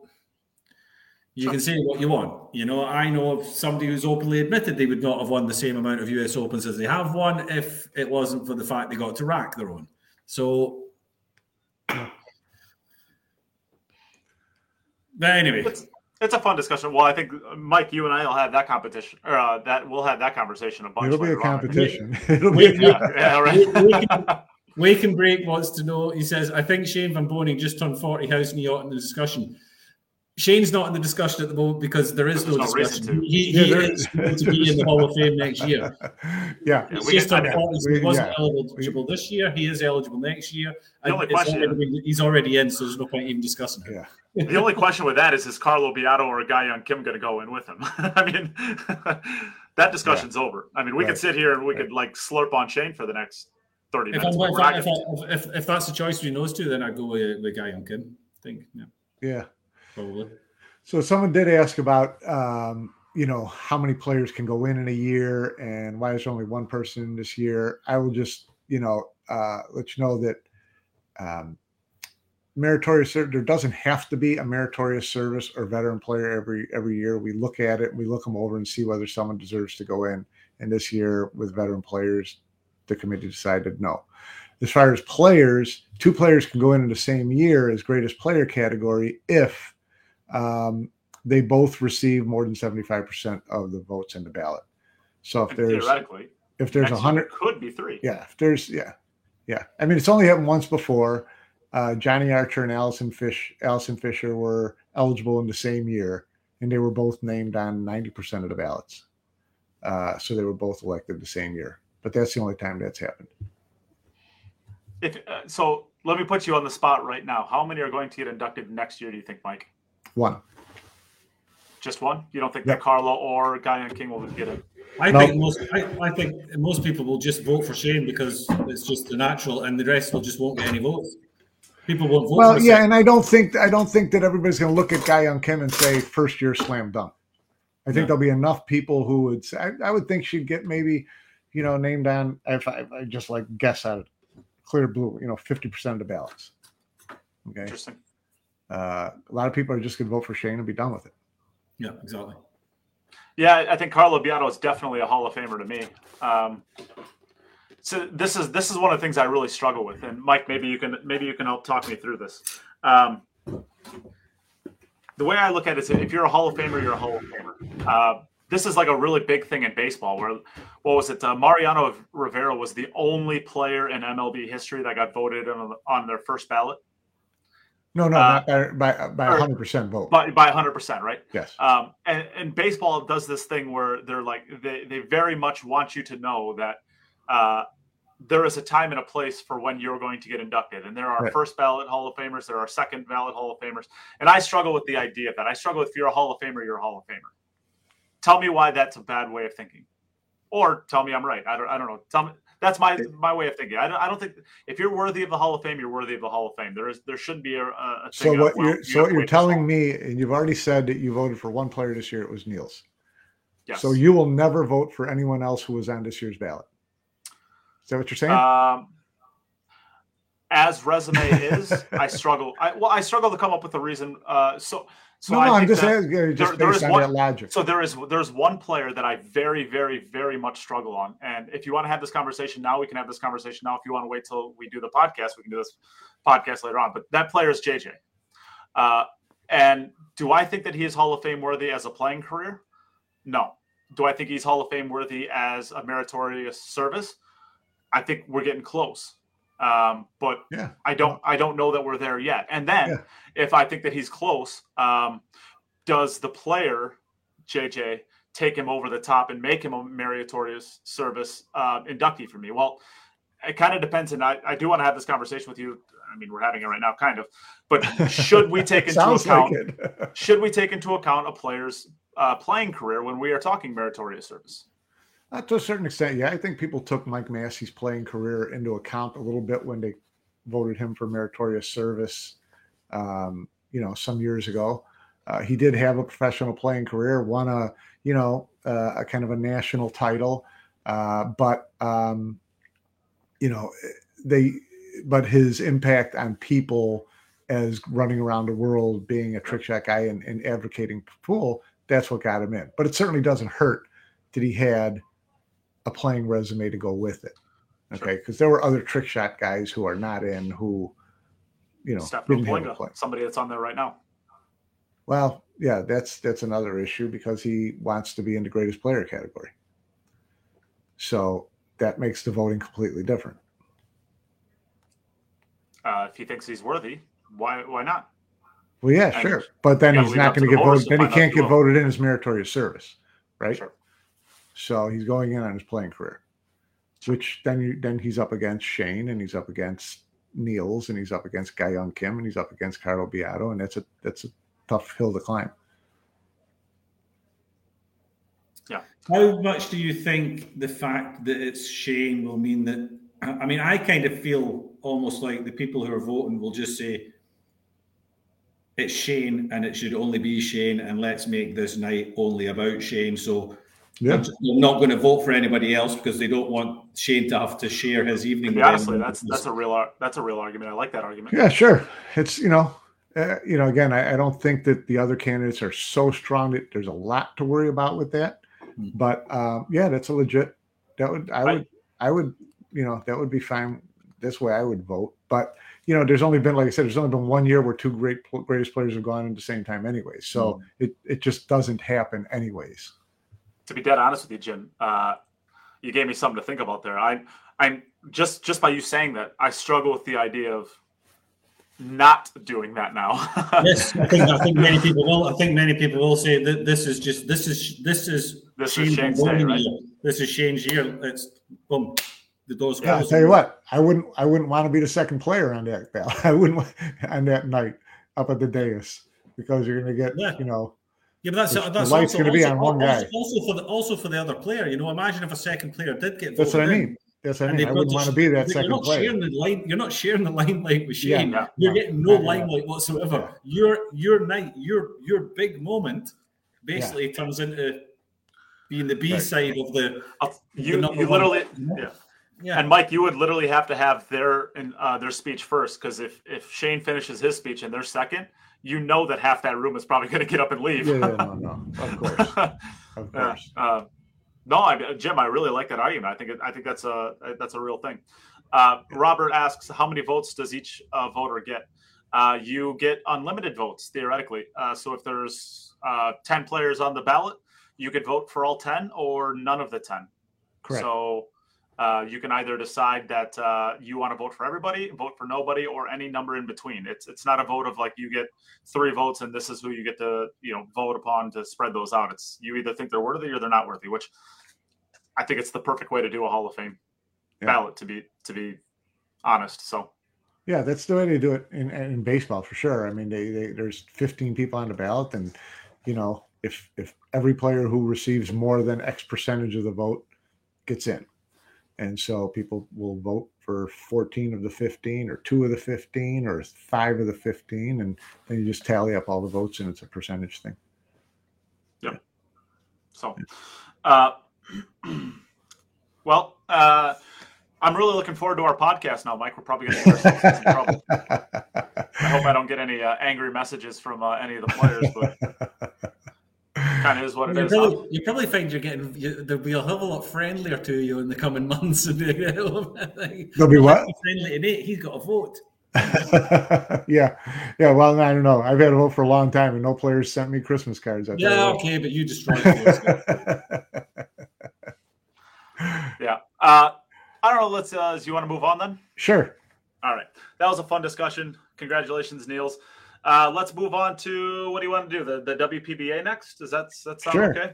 you can say what you want. You know, I know of somebody who's openly admitted they would not have won the same amount of US Opens as they have won if it wasn't for the fact they got to rack their own. So, but anyway, it's a fun discussion. Well, I think Mike, you and I will have that competition, or uh, that we'll have that conversation a bunch. It'll be a competition. It'll be a yeah, yeah, right. Wake and Break wants to know. He says, "I think Shane Van Boening just turned forty. How's New York in the discussion?" Shane's not in the discussion at the moment because there is no, no discussion. He, he yeah, is going to be in the Hall of Fame next year. Yeah, he's just on he wasn't yeah. eligible this year. He is eligible next year. The only question, already, he's already in, so there's no point even discussing it. Yeah. the only question with that is: Is Carlo Biado or a guy on Kim going to go in with him? I mean, that discussion's yeah. over. I mean, we right. could sit here and we right. could like slurp on Shane for the next thirty if minutes. If, I, if, I, if, if, that's the choice between those two, then I'd go with, with Ga-Young Kim. I think, yeah. Yeah probably. So someone did ask about um, you know how many players can go in in a year and why is only one person this year. I will just you know uh, let you know that um, meritorious there doesn't have to be a meritorious service or veteran player every every year. We look at it, we look them over and see whether someone deserves to go in. And this year with veteran players, the committee decided no. As far as players, two players can go in in the same year as greatest player category if um, they both receive more than 75% of the votes in the ballot. So if there's theoretically, if there's a hundred, could be three. Yeah, if there's yeah, yeah. I mean, it's only happened once before. Uh, Johnny Archer and Allison Fish, Allison Fisher were eligible in the same year, and they were both named on 90% of the ballots. Uh, so they were both elected the same year. But that's the only time that's happened. If uh, so, let me put you on the spot right now. How many are going to get inducted next year? Do you think, Mike? One. Just one? You don't think yep. that Carlo or Ga-Young Kim will get it? I no. think most I, I, think most people will just vote for Shane because it's just the natural, and the rest will just won't get any votes. People won't vote. Well, yeah, and I don't think I don't think that everybody's going to look at Ga-Young Kim and say first year slam dunk. I think yeah. there'll be enough people who would say. I, I, would think she'd get maybe, you know, named on if I, I just like guess at it, clear blue. You know, fifty percent of the ballots. Okay. Interesting uh, a lot of people are just going to vote for Shane and be done with it. Yeah, exactly. Yeah, I think Carlo Biado is definitely a Hall of Famer to me. Um, so this is this is one of the things I really struggle with, and Mike, maybe you can maybe you can help talk me through this. Um, the way I look at it is if you're a Hall of Famer, you're a Hall of Famer. Uh, this is like a really big thing in baseball where what was it uh, mariano rivera was the only player in mlb history that got voted on, on their first ballot no no uh, not by, by, by 100% vote by, by 100% right yes um, and, and baseball does this thing where they're like they, they very much want you to know that uh, there is a time and a place for when you're going to get inducted. And there are right. first ballot Hall of Famers, there are second ballot Hall of Famers. And I struggle with the idea of that. I struggle with if you're a Hall of Famer, you're a Hall of Famer. Tell me why that's a bad way of thinking. Or tell me I'm right. I don't I don't know. Tell me that's my my way of thinking. I don't, I don't think if you're worthy of the Hall of Fame, you're worthy of the Hall of Fame. There is there shouldn't be a, a so what you're so what you're telling me, and you've already said that you voted for one player this year. It was Niels. Yes. So you will never vote for anyone else who was on this year's ballot. Is that what you're saying? Um, as resume is, I struggle. I, well, I struggle to come up with a reason. Uh, so, so no, no I'm just saying, just there, based on one, logic. So there is there's one player that I very, very, very much struggle on. And if you want to have this conversation now, we can have this conversation now. If you want to wait till we do the podcast, we can do this podcast later on. But that player is JJ. Uh, and do I think that he is Hall of Fame worthy as a playing career? No. Do I think he's Hall of Fame worthy as a meritorious service? I think we're getting close. Um, but yeah. I don't I don't know that we're there yet. And then yeah. if I think that he's close, um, does the player JJ take him over the top and make him a meritorious service uh, inductee for me? Well, it kind of depends, and I, I do want to have this conversation with you. I mean, we're having it right now, kind of. But should we take into account like should we take into account a player's uh, playing career when we are talking meritorious service? Uh, to a certain extent, yeah. I think people took Mike Massey's playing career into account a little bit when they voted him for meritorious service, um, you know, some years ago. Uh, he did have a professional playing career, won a, you know, uh, a kind of a national title, uh, but, um, you know, they, but his impact on people as running around the world, being a trick shot guy and, and advocating pool, that's what got him in. But it certainly doesn't hurt that he had a playing resume to go with it. Okay, because sure. there were other trick shot guys who are not in who, you know, somebody that's on there right now. Well, yeah, that's that's another issue because he wants to be in the greatest player category. So that makes the voting completely different. Uh, if he thinks he's worthy, why why not? Well, yeah, and sure, but then he's not going to get voted. Then he can't get voted in as meritorious service, right? Sure. So he's going in on his playing career, which then you, then he's up against Shane and he's up against Niels and he's up against Ga Young Kim and he's up against Carlo Biado and that's a that's a tough hill to climb. Yeah. How much do you think the fact that it's Shane will mean that? I mean, I kind of feel almost like the people who are voting will just say it's Shane and it should only be Shane and let's make this night only about Shane. So yeah. They're not going to vote for anybody else because they don't want Shane to have to share his evening. honestly, that's that's a real that's a real argument. I like that argument. Yeah, sure. It's you know, uh, you know, again, I, I, don't think that the other candidates are so strong that there's a lot to worry about with that. Hmm. But um, yeah, that's a legit. That would I would I would you know that would be fine. This way, I would vote. But you know, there's only been like I said, there's only been one year where two great greatest players have gone at the same time, anyway. So mm. it it just doesn't happen, anyways to be dead honest with you, Jim, uh, you gave me something to think about there. I, I'm just just by you saying that, I struggle with the idea of not doing that now. yes, I think I think many people will. I think many people will say that this is just this is this is this Shane is Shane's day, right? This is Shane's year. It's boom. The doors yeah, I'll tell you what, I wouldn't I wouldn't want to be the second player on that ballot. I wouldn't on that night up at the dais because you're going to get yeah. you know yeah, but that's the, that's the light's going to be on one guy. Also for the also for the other player, you know, imagine if a second player did get. That's what I mean. That's what I mean. I wouldn't want to be that second you're not player. Sharing the line, you're not sharing the limelight with Shane. Yeah, you're getting no limelight whatsoever. Your your night, your your big moment, basically turns into being the B right. side of the. you the you literally yeah. Yeah. And Mike, you would literally have to have their uh, their speech first because if if Shane finishes his speech and they're second, you know that half that room is probably going to get up and leave. Yeah, yeah no, no, of course, of course. Uh, no, I, Jim, I really like that argument. I think it, I think that's a that's a real thing. Uh, Robert asks, how many votes does each uh, voter get? uh, you get unlimited votes theoretically. Uh, so if there's uh, 10 players on the ballot, you could vote for all 10 or none of the 10. Correct. So uh, you can either decide that uh, you want to vote for everybody, vote for nobody, or any number in between. It's it's not a vote of like you get three votes and this is who you get to you know vote upon to spread those out. It's you either think they're worthy or they're not worthy, which I think it's the perfect way to do a Hall of Fame Yeah. ballot to be to be honest. So Yeah, that's the way they do it in, in baseball for sure. I mean, they, they there's 15 people on the ballot, and you know, if if every player who receives more than X percentage of the vote gets in, and so people will vote for 14 of the 15, or two of the 15, or five of the 15, and then you just tally up all the votes, and it's a percentage thing. Yep. So, uh, well, uh, I'm really looking forward to our podcast now, Mike. We're probably going to get ourselves in some trouble. I hope I don't get any uh, angry messages from uh, any of the players, but kind of is what it You is. probably, you probably find you're getting you, they'll be a hell of a lot friendlier to you in the coming months. They'll be what? Friendly to Nate. He's got a vote. yeah, yeah. Well, I don't know. I've had a vote for a long time, and no players sent me Christmas cards. I'll Yeah, that. okay, but you destroyed votes. Yeah. Uh, I don't know. Let's. Uh, do you want to move on then? sure. All right. That was a fun discussion. Congratulations, Niels. Uh, let's move on to what do you want to do? The the WPBA next? Does that that sound Sure. okay?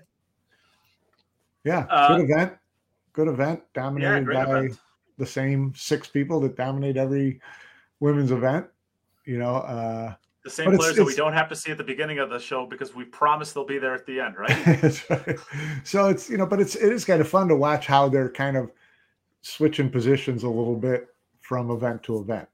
Yeah, Uh, good event. Good event. Dominated great by event. the same six people that dominate every women's event. You know, uh, The same But it's- players that we don't have to see at the beginning of the show because we promise they'll be there at the end, right? Right. So it's you know, but it's it is kind of fun to watch how they're kind of switching positions a little bit from event to event.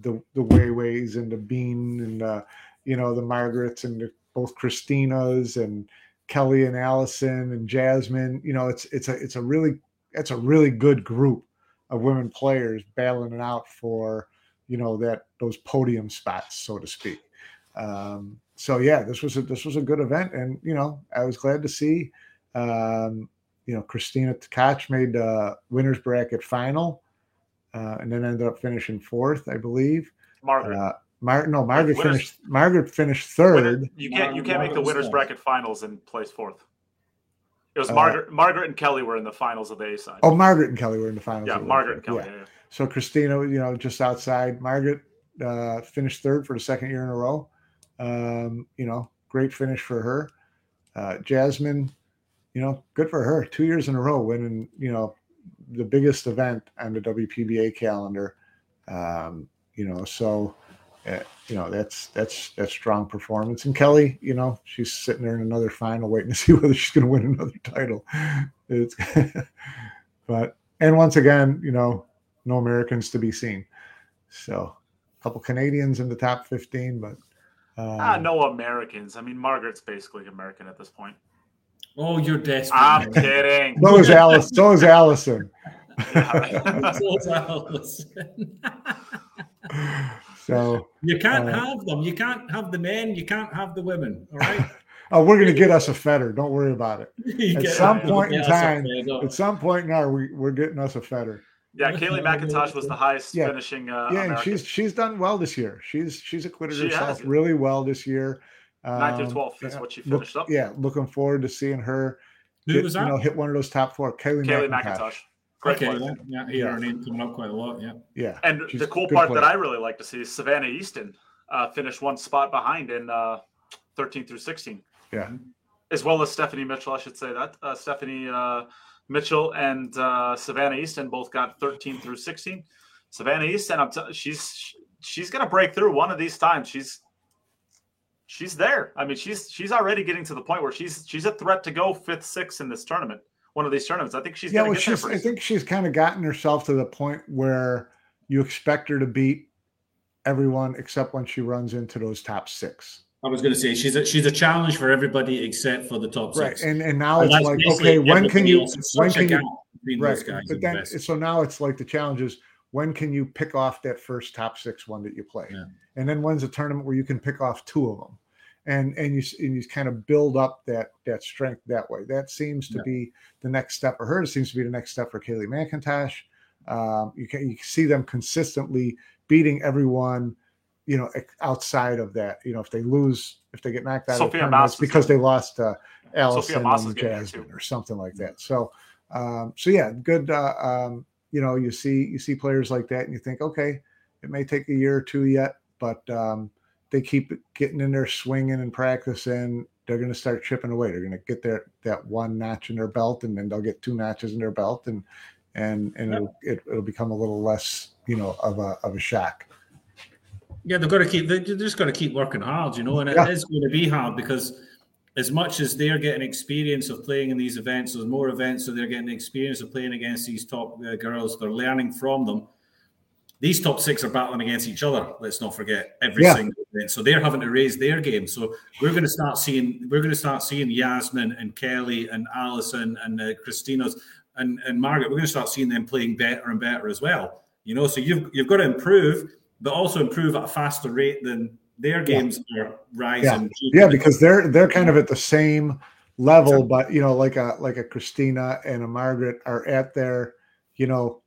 The the Wayways and the Bean and the you know the Margarets and the, both Christina's and Kelly and Allison and Jasmine. You know, it's it's a it's a really it's a really good group of women players battling it out for you know that those podium spots, so to speak. Um, so yeah, this was a this was a good event, and you know I was glad to see. Um, you know, Christina Tkach made the winners bracket final, uh, and then ended up finishing fourth, I believe. Margaret. Uh, Mar- no, Margaret winners- finished. Margaret finished Winner- third. you can't you can't make the winners fourth. bracket finals and place fourth. It was Uh, Margaret Margaret and Kelly were in the finals of the A side. Oh, Margaret and Kelly were in the finals. yeah, of the Margaret and Kelly. Cup. Yeah. yeah. So Christina, you know, just outside. Margaret uh, finished third for the second year in a row. Um, you know, great finish for her. Uh, Jasmine, you know, good for her. Two years in a row winning, you know, the biggest event on the WPBA calendar. Um, you know, so uh, you know that's that's that's strong performance. And Kelly, you know, she's sitting there in another final, waiting to see whether she's going to win another title. It's, but and once again, you know, no Americans to be seen. So, a couple Canadians in the top 15, but um, Ah, no Americans. I mean, Margaret's basically American at this point. Oh, you're desperate. I'm man. kidding. so is Alice. So is Allison. So is Alice. So, you can't Uh, have them. You can't have the men. You can't have the women. All right. oh, we're going to get us a fetter. Don't worry about it. At some you point in get us a time. At some point in our, we, we're getting us a fetter. Yeah, Kaylee McIntosh was the highest Yeah. finishing. Uh, yeah, and American. she's she's done well this year. She's she's acquitted She herself has. really well this year. Ninth through Um, 12th is what she look- finished up. Yeah, looking forward to seeing her Who get, was you know hit one of those top four. Kaylee, Kaylee McIntosh. McIntosh. Great okay, player. yeah, yeah, hear her name coming up quite a lot. Yeah. Yeah, And the cool a good part that. I really like to see is Savannah Easton uh, finished one spot behind in uh, 13 through 16. Yeah. As well as Stephanie Mitchell, I should say that. Uh, Stephanie uh, Mitchell and uh, Savannah Easton both got 13 through 16. Savannah Easton, I'm t- she's she's gonna break through one of these times. She's she's there. I mean, she's she's already getting to the point where she's she's a threat to go fifth, sixth in this tournament. One of these tournaments. I think she's yeah, well, get she's. I think she's kind of gotten herself to the point where you expect her to beat everyone except when she runs into those top six. I was going to say she's a, she's a challenge for everybody except for the top Right, six. and and now And it's like, okay, when can you when can you right? those guys But then best. so now it's like the challenge is when can you pick off that first top six one that you play, Yeah. and then when's a tournament where you can pick off two of them, and and you and you kind of build up that that strength that way. That seems to Yeah. be the next step for her. It seems to be the next step for Kaylee McIntosh. Um, you can you see them consistently beating everyone, you know, outside of that, you know, if they lose, if they get knocked out Sophia of the it's because they lost uh, Sophia Allison Mast is and getting Jasmine or something like that. So, um, so yeah, good. Uh, um, you know, you see you see players like that, and you think, okay, it may take a year or two yet, but um, they keep getting in there, swinging and practicing. They're going to start chipping away. They're going to get their that one notch in their belt, and then they'll get two notches in their belt, and and and it'll, it, it'll become a little less, you know, of a of a shock. Yeah, they've got to keep. They're just got to keep working hard, you know, and it Yeah. is going to be hard because as much as they're getting experience of playing in these events, there's more events, so they're getting experience of playing against these top uh, girls. They're learning from them. These top six are battling against each other. Let's not forget every Yeah. single event. So they're having to raise their game. So we're going to start seeing. We're going to start seeing Yasmin and Kelly and Alison and uh, Christina's and, and Margaret. We're going to start seeing them playing better and better as well. You know, so you've you've got to improve, but also improve at a faster rate than their games are rising. Yeah, yeah, because they're they're kind of at the same level, but you know, like a like a Christina and a Margaret are at their, you know,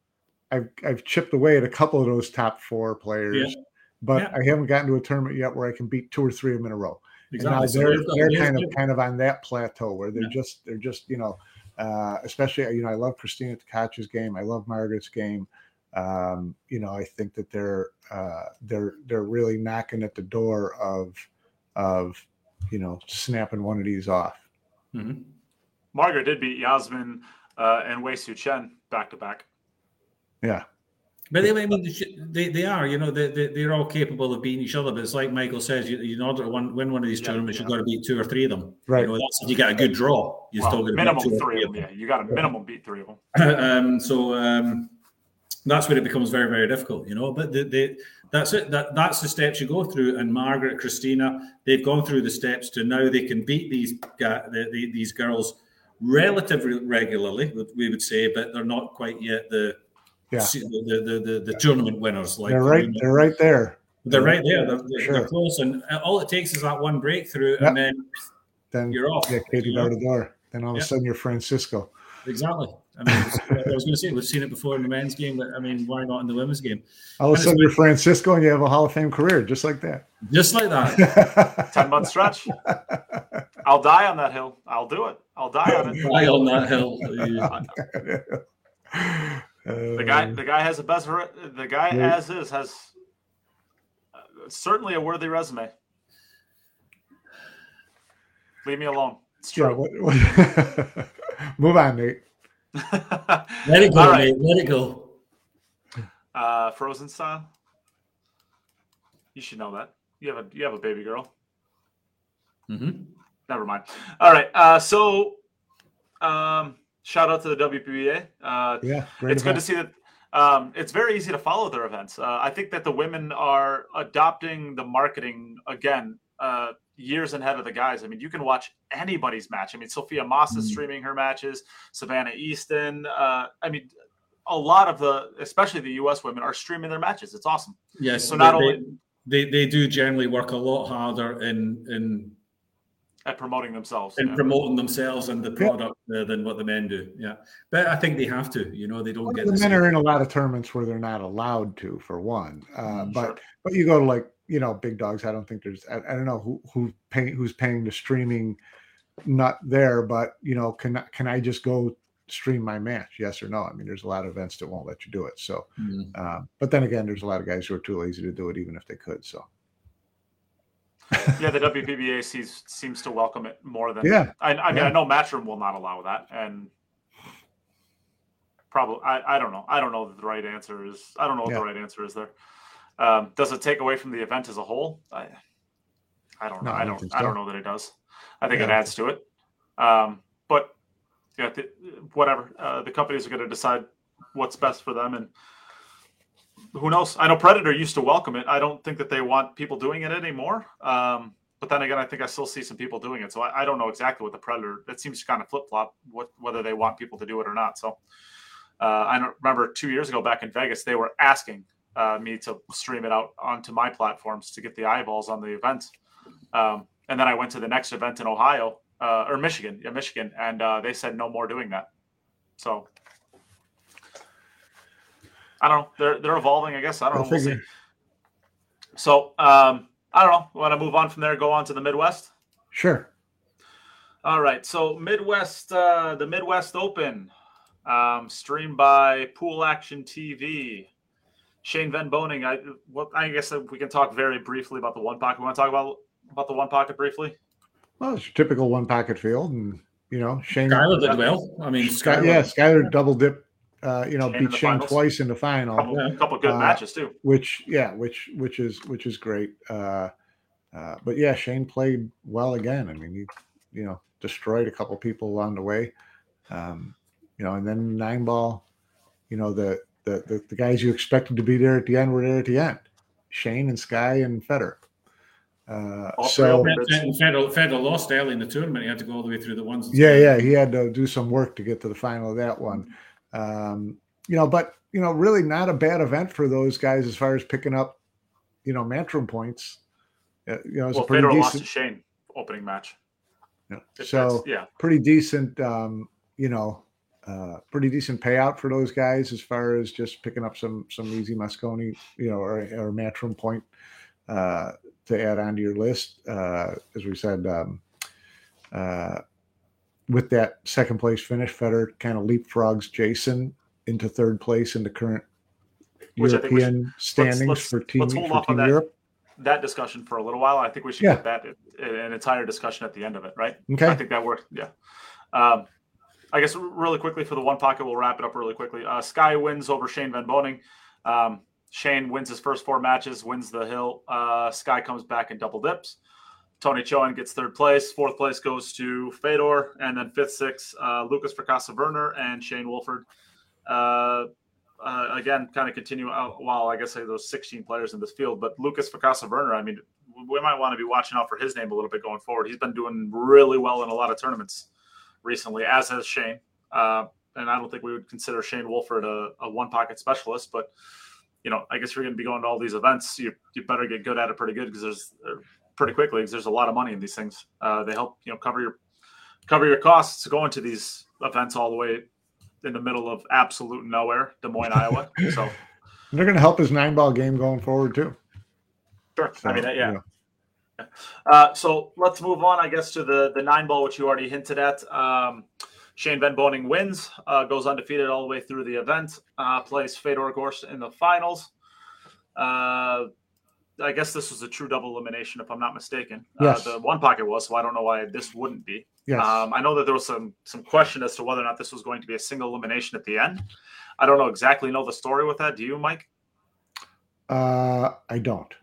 I've I've chipped away at a couple of those top four players, but Yeah. I haven't gotten to a tournament yet where I can beat two or three of them in a row. Exactly. So they're they've got- they're kind of kind of on that plateau where they're Yeah. just they're just you know, uh, especially you know I love Christina Tkach's game. I love Margaret's game. Um, you know I think that they're uh, they're they're really knocking at the door of of you know snapping one of these off. Mhm. Margaret did beat Yasmin uh, and Wei Tzu-Chien back to back. Yeah, But they, I mean, they, they are, you know, they, they, they're all capable of beating each other. But it's like Michael says, you, in order to win, win one of these Yeah, tournaments, yeah. you've got to beat two or three of them. Right. You know, that's if you get a good draw. You're Well, still going to minimum beat two or three of them. Yeah, you got to minimum beat three of them. um, so um, that's where it becomes very, very difficult, you know. But the, the, that's it. That that's the steps you go through. And Margaret, Christina, they've gone through the steps to now they can beat these the, the, these girls relatively regularly, we would say, but they're not quite yet the Yeah. the, the, the, the tournament winners. Like they're right. you know. They're right there. They're right there. They're, they're, Sure. they're close, and all it takes is that one breakthrough, Yep. and then Then you're off. yeah, Katie you know? door. Then all of a sudden you're Francisco. Exactly. I mean, I was going to say we've seen it before in the men's game, but I mean, why not in the women's game? All of a sudden you're Francisco and you have a Hall of Fame career just like that. Just like that. 10 month stretch. I'll die on that hill. I'll do it. I'll die on it. Lie on that hill. The guy, the guy has a best. re- The guy Yeah. as is has uh, certainly a worthy resume. Leave me alone. It's Yeah, what- what- Move on, Nate. Let it go, All right. mate. Let it go. uh, Frozen style. You should know that. You have a you have a baby girl. Mm-hmm. Never mind. All right. Uh, so, um, shout out to the WPBA. Uh, Yeah, great it's good to see that. Um, it's very easy to follow their events. Uh, I think that the women are adopting the marketing again, uh, years ahead of the guys. I mean, you can watch anybody's match. I mean, Sophia Mast is Mm. streaming her matches. Savannah Easton. Uh, I mean, a lot of the, especially the U.S. women, are streaming their matches. It's awesome. Yes. So not they, only they, they do generally work a lot harder in in at promoting themselves. and yeah. promoting themselves and the product uh, than what the men do. Yeah, but I think they have to. You know, they don't Well, get the the men same- are in a lot of tournaments where they're not allowed to, for one. Uh, Mm, but Sure. but you go to like you know big dogs. I don't think there's. I, I don't know who who paying who's paying the streaming, not there. But you know, can I- can I just go stream my match? Yes or no? I mean, there's a lot of events that won't let you do it. So, Mm. uh, but then again, there's a lot of guys who are too lazy to do it, even if they could. So, yeah, the WPBA sees, seems to welcome it more than yeah, I, I mean, Yeah. I know Matchroom will not allow that, and probably I, I don't know. I don't know that the right answer is. I don't know what Yeah. the right answer is there. Um, does it take away from the event as a whole? I, I don't know. I I don't don't. think I don't know that it does. I think it adds to it. Um, but yeah, whatever. Uh, the companies are going to decide what's best for them, and who knows? I know Predator used to welcome it. I don't think that they want people doing it anymore. Um, but then again, I think I still see some people doing it. So I, I don't know exactly what the Predator. It seems to kind of flip flop whether they want people to do it or not. So uh, I don't remember two years ago back in Vegas, they were asking uh, me to stream it out onto my platforms to get the eyeballs on the event. Um, and then I went to the next event in Ohio uh, or Michigan, yeah, Michigan, and uh, they said no more doing that. So I don't know. They're they're evolving, I guess. I don't Go know. We'll see. So um, I don't know. Want to move on from there? Go on to the Midwest. Sure. All right. So Midwest, uh, the Midwest Open, um, streamed by Pool Action TV. Shane Van Boening. I well, I guess we can talk very briefly about the one pocket. We want to talk about about the one pocket briefly. Well, it's a typical one pocket field, and you know Shane. Skyler did well. I mean, Sky, yeah, Skyler double dip. Uh, you know, Shane beat Shane finals. twice in the final. A couple, yeah. couple good uh, matches too. Which, yeah, which which is which is great. Uh, uh, but yeah, Shane played well again. I mean, he you know destroyed a couple people along the way. Um, you know, and then nine ball. You know the the, the, the guys you expected to be there at the end were there at the end. Shane and Sky and Fedor. Uh, so Fedor, Fedor lost early in the tournament. He had to go all the way through the ones. Yeah, yeah, he had to do some work to get to the final of that one. Um, you know, but you know, really not a bad event for those guys as far as picking up, you know, matchroom points. Uh, you know, it's well, a pretty Fedor decent, lost to Shane opening match. Yeah. So yeah, pretty decent. Um, you know, uh, pretty decent payout for those guys as far as just picking up some some easy Mosconi, you know, or, or Matchroom point uh, to add onto your list. Uh, as we said, um, uh, with that second place finish, Fedor kind of leapfrogs Jason into third place in the current Which European should, standings let's, let's, for team, let's hold for team that, Europe. That discussion for a little while. I think we should yeah. get that an entire discussion at the end of it, right? Okay. I think that works. Yeah. Um, I guess really quickly for the one pocket, we'll wrap it up really quickly. Uh, Sky wins over Shane Van Boening. Um, Shane wins his first four matches, wins the hill. Uh, Sky comes back and double dips. Tony Chohan gets third place. Fourth place goes to Fedor. And then fifth, sixth, uh, Lucas Fracasso-Werner and Shane Wolford. Uh, uh, again, kind of continue while I guess those 16 players in this field. But Lucas Fracasso-Werner, I mean, we might want to be watching out for his name a little bit going forward. He's been doing really well in a lot of tournaments recently, as has Shane. Uh, and I don't think we would consider Shane Wolford a, a one pocket specialist, but you know, I guess you're going to be going to all these events. You, you better get good at it pretty good because there's uh, pretty quickly because there's a lot of money in these things. Uh, they help you know cover your cover your costs going to these events all the way in the middle of absolute nowhere, Des Moines, Iowa. So they're going to help his nine ball game going forward too. Sure. So, I mean, yeah. Uh, so let's move on, I guess, to the the nine ball, which you already hinted at. Um, Shane Van Boening wins, uh, goes undefeated all the way through the event, uh, plays Fedor Gorst in the finals. Uh, I guess this was a true double elimination, if I'm not mistaken. Uh, yes. the one pocket was, so I don't know why this wouldn't be. Yes. Um, I know that there was some some question as to whether or not this was going to be a single elimination at the end. I don't know exactly know the story with that. Do you, Mike? Uh, I don't.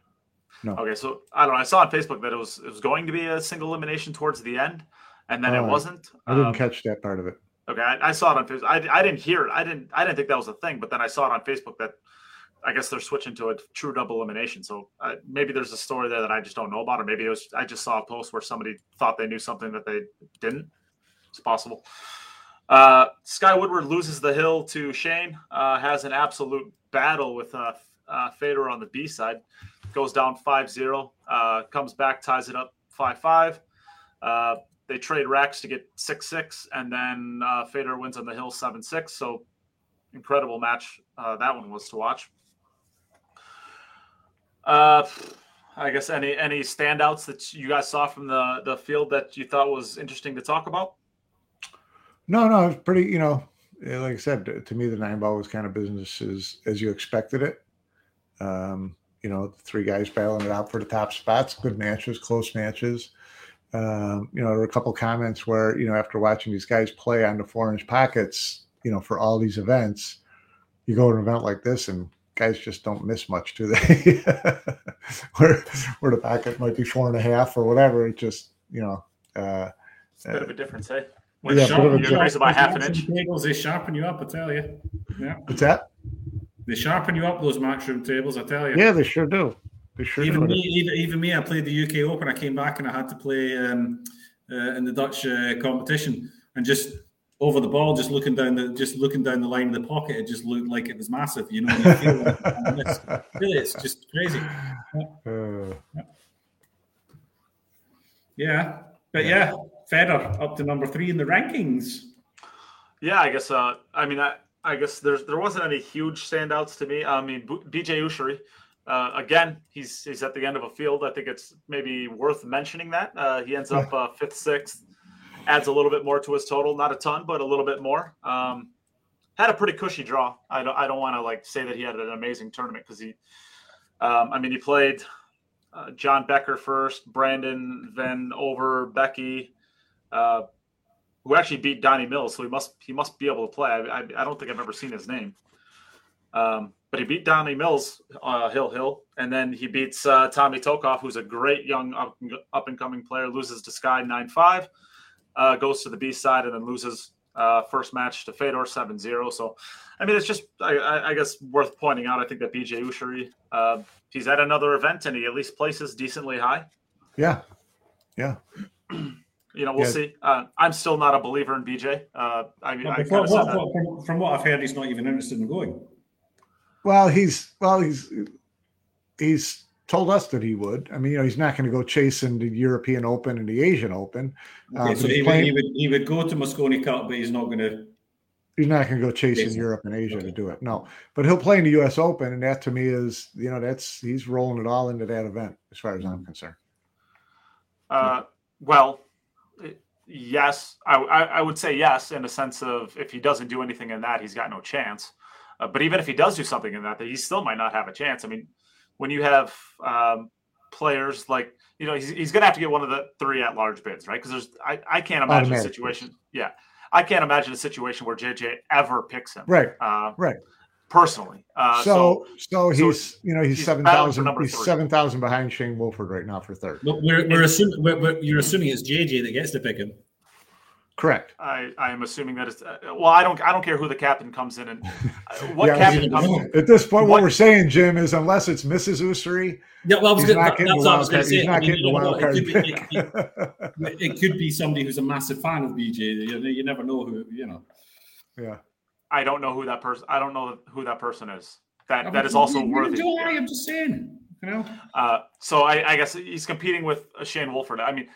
No. Okay, so I don't know. I saw on Facebook that it was it was going to be a single elimination towards the end, and then it wasn't. I didn't um, catch that part of it. Okay, I, I saw it on Facebook. I, I didn't hear it. I didn't I didn't think that was a thing, but then I saw it on Facebook that I guess they're switching to a true double elimination. So uh, maybe there's a story there that I just don't know about, or maybe it was I just saw a post where somebody thought they knew something that they didn't. It's possible. Uh, Sky Woodward loses the hill to Shane. Uh, has an absolute battle with uh, uh, Fedor on the B side goes down 5-0, uh, comes back, ties it up 5-5. Uh, they trade racks to get 6-6, and then uh, Fedor wins on the hill 7-6. So incredible match uh, that one was to watch. Uh, I guess any any standouts that you guys saw from the the field that you thought was interesting to talk about? No, no, it's pretty. You know, like I said, to me, the nine ball was kind of business as as you expected it. Um, you know, three guys battling it out for the top spots. Good matches, close matches. Um, you know, there were a couple comments where, you know, after watching these guys play on the four inch pockets, you know, for all these events, you go to an event like this and guys just don't miss much, do they? where where the pocket might be four and a half or whatever. It just, you know, uh, it's a bit of a difference, eh? When yeah, sharpen, you increase by half an inch. Tables, they sharpen you up, I tell you. Yeah. What's that? They sharpen you up those matchroom tables, I tell you. Yeah, they sure do. They sure even do. me, even, even me, I played the UK Open. I came back and I had to play um, uh, in the Dutch uh, competition, and just over the ball, just looking down the just looking down the line of the pocket, it just looked like it was massive. You know, you really, it's just crazy. Uh, yeah, but yeah, Fedor up to number three in the rankings. Yeah, I guess. Uh, I mean, I I guess there's there wasn't any huge standouts to me. I mean, BJ Ussery Uh, again, he's he's at the end of a field. I think it's maybe worth mentioning that uh, he ends up uh, fifth, sixth, adds a little bit more to his total. Not a ton, but a little bit more. Um, had a pretty cushy draw. I don't I don't want to like say that he had an amazing tournament because he, um, I mean, he played uh, John Becker first, Brandon, then over Becky, uh, who actually beat Donnie Mills. So he must he must be able to play. I, I, I don't think I've ever seen his name. Um, but he beat Donnie Mills, uh, Hill Hill, and then he beats uh, Tommy Tokoph, who's a great young up, up and coming player. Loses to Sky nine five, uh, goes to the B side, and then loses uh, first match to Fedor 7-0. So, I mean, it's just I, I, guess worth pointing out. I think that BJ Ussery, uh, he's at another event and he at least places decently high. Yeah, yeah. You know, we'll yeah. see. Uh, I'm still not a believer in BJ. Uh, I mean, I what, what, from, from what I've heard, he's not even interested in going. Well, he's well, he's he's told us that he would. I mean, you know, he's not going to go chasing the European Open and the Asian Open. Okay, um, so he, playing, would, he would he would go to Mosconi Cup, but he's not going to. He's not going to go chasing Europe and Asia okay. to do it. No, but he'll play in the U.S. Open, and that to me is, you know, that's he's rolling it all into that event as far as I'm concerned. Uh, well, yes, I, I, I would say yes in the sense of if he doesn't do anything in that, he's got no chance. Uh, but even if he does do something in that, that he still might not have a chance. I mean, when you have um, players like you know he's, he's going to have to get one of the three at large bids, right? Because there's I, I can't imagine a situation. Yeah, I can't imagine a situation where JJ ever picks him. Right. Uh, right. Personally. Uh, so, so, so he's so you know he's, he's seven thousand he's seven thousand behind Shane Wolford right now for third. But we're, we're assuming we're, we're, you're assuming it's JJ that gets to pick him. Correct. I, I am assuming that it's uh, well. I don't I don't care who the captain comes in and uh, what yeah, captain comes in. At this point, what, what, we're saying, Jim, is unless it's Mrs. Ussery, yeah, well, I was he's not getting the wild card. He's not getting the wild card. It could, be, somebody who's a massive fan of BJ. You, you never know who you know. Yeah. I don't know who that person. I don't know who that person is. That I that is also worthy. Do I? I'm just saying. You know. Uh, so I, I guess he's competing with Shane Wolford. I mean,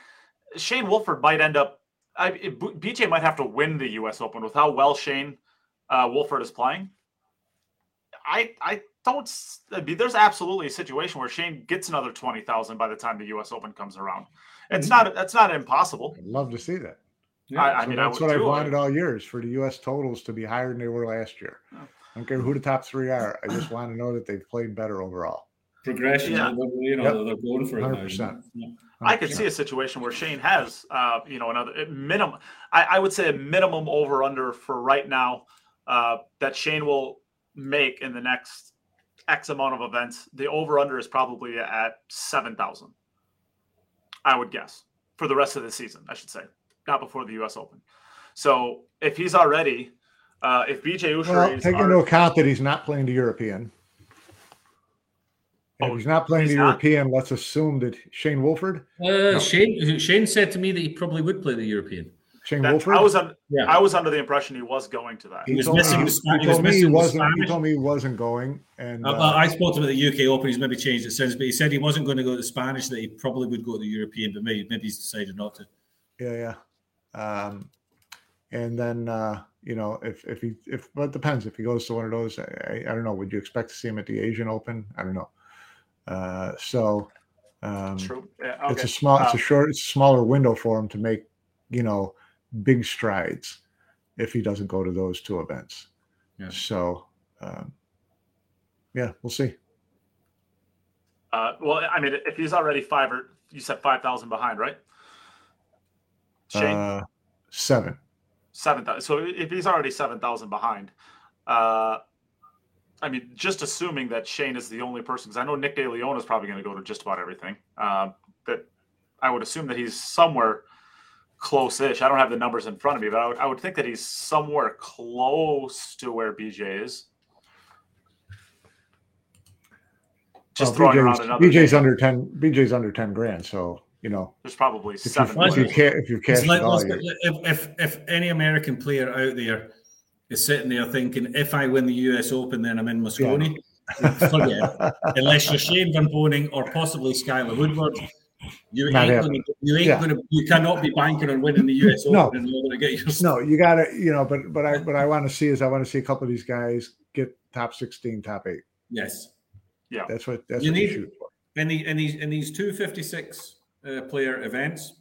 Shane Wolford might end up I, it, BJ might have to win the U.S. Open with how well Shane uh, Wolford is playing. I I don't. I mean, there's absolutely a situation where Shane gets another twenty thousand by the time the U.S. Open comes around. It's mm-hmm. not. That's not impossible. I'd love to see that. Yeah, I, I mean, that's I what I've wanted all years for the U.S. totals to be higher than they were last year. I don't care who the top three are. I just want to know that they've played better overall. Progression, yeah. you know, yep. they're going for it 100%. now. I could see a situation where Shane has, uh, you know, another minimum. I, I, would say a minimum over under for right now uh, that Shane will make in the next X amount of events. The over under is probably at seven thousand. I would guess for the rest of the season. I should say, not before the U.S. Open. So if he's already, uh, if BJ Ussery well, take into account that he's not playing the European. Oh, if he's not playing he's the not? European, let's assume that Shane Wolford. Uh, no. Shane Shane said to me that he probably would play the European. Shane Wolford. I was under, yeah. I was under the impression he was going to that. He, he was missing me, the Spanish. He told me he wasn't. He told me he wasn't going. And uh, uh, I spoke to him at the UK Open. He's maybe changed it since, but he said he wasn't going to go to the Spanish. That he probably would go to the European, but maybe maybe he's decided not to. Yeah, yeah. Um, and then uh, you know, if if he if well, it depends. If he goes to one of those, I, I don't know. Would you expect to see him at the Asian Open? I don't know. Uh, so um, True. Yeah, okay. it's a small, it's a um, short, it's a smaller window for him to make, you know, big strides if he doesn't go to those two events. Yeah. So, um, yeah, we'll see. Uh, well, I mean, if he's already five or you said five thousand behind, right? Shane, uh, seven. Seven thousand. So if he's already seven thousand behind, uh, I mean, just assuming that Shane is the only person, because I know Nick De Leon is probably going to go to just about everything. Uh, that I would assume that he's somewhere close-ish. I don't have the numbers in front of me, but I would, I would think that he's somewhere close to where BJ is. Just well, throwing BJ's, around another. BJ's under ten. BJ's under ten grand, so you know. There's probably if seven. You, if you, ca- if you care, like, if, if if any American player out there is sitting there thinking, if I win the US Open, then I'm in Mosconi. Yeah. Forget Unless you're Shane Van Boening or possibly Skyler Woodward, you ain't, gonna, you ain't yeah. gonna, you cannot be banking on winning the US Open no. in order to get your. No, you got to, you know, but but I but I want to see is I want to see a couple of these guys get top sixteen, top eight. Yes. Yeah, that's what that's You what need- you shoot for. in the in these in these two fifty six uh, player events,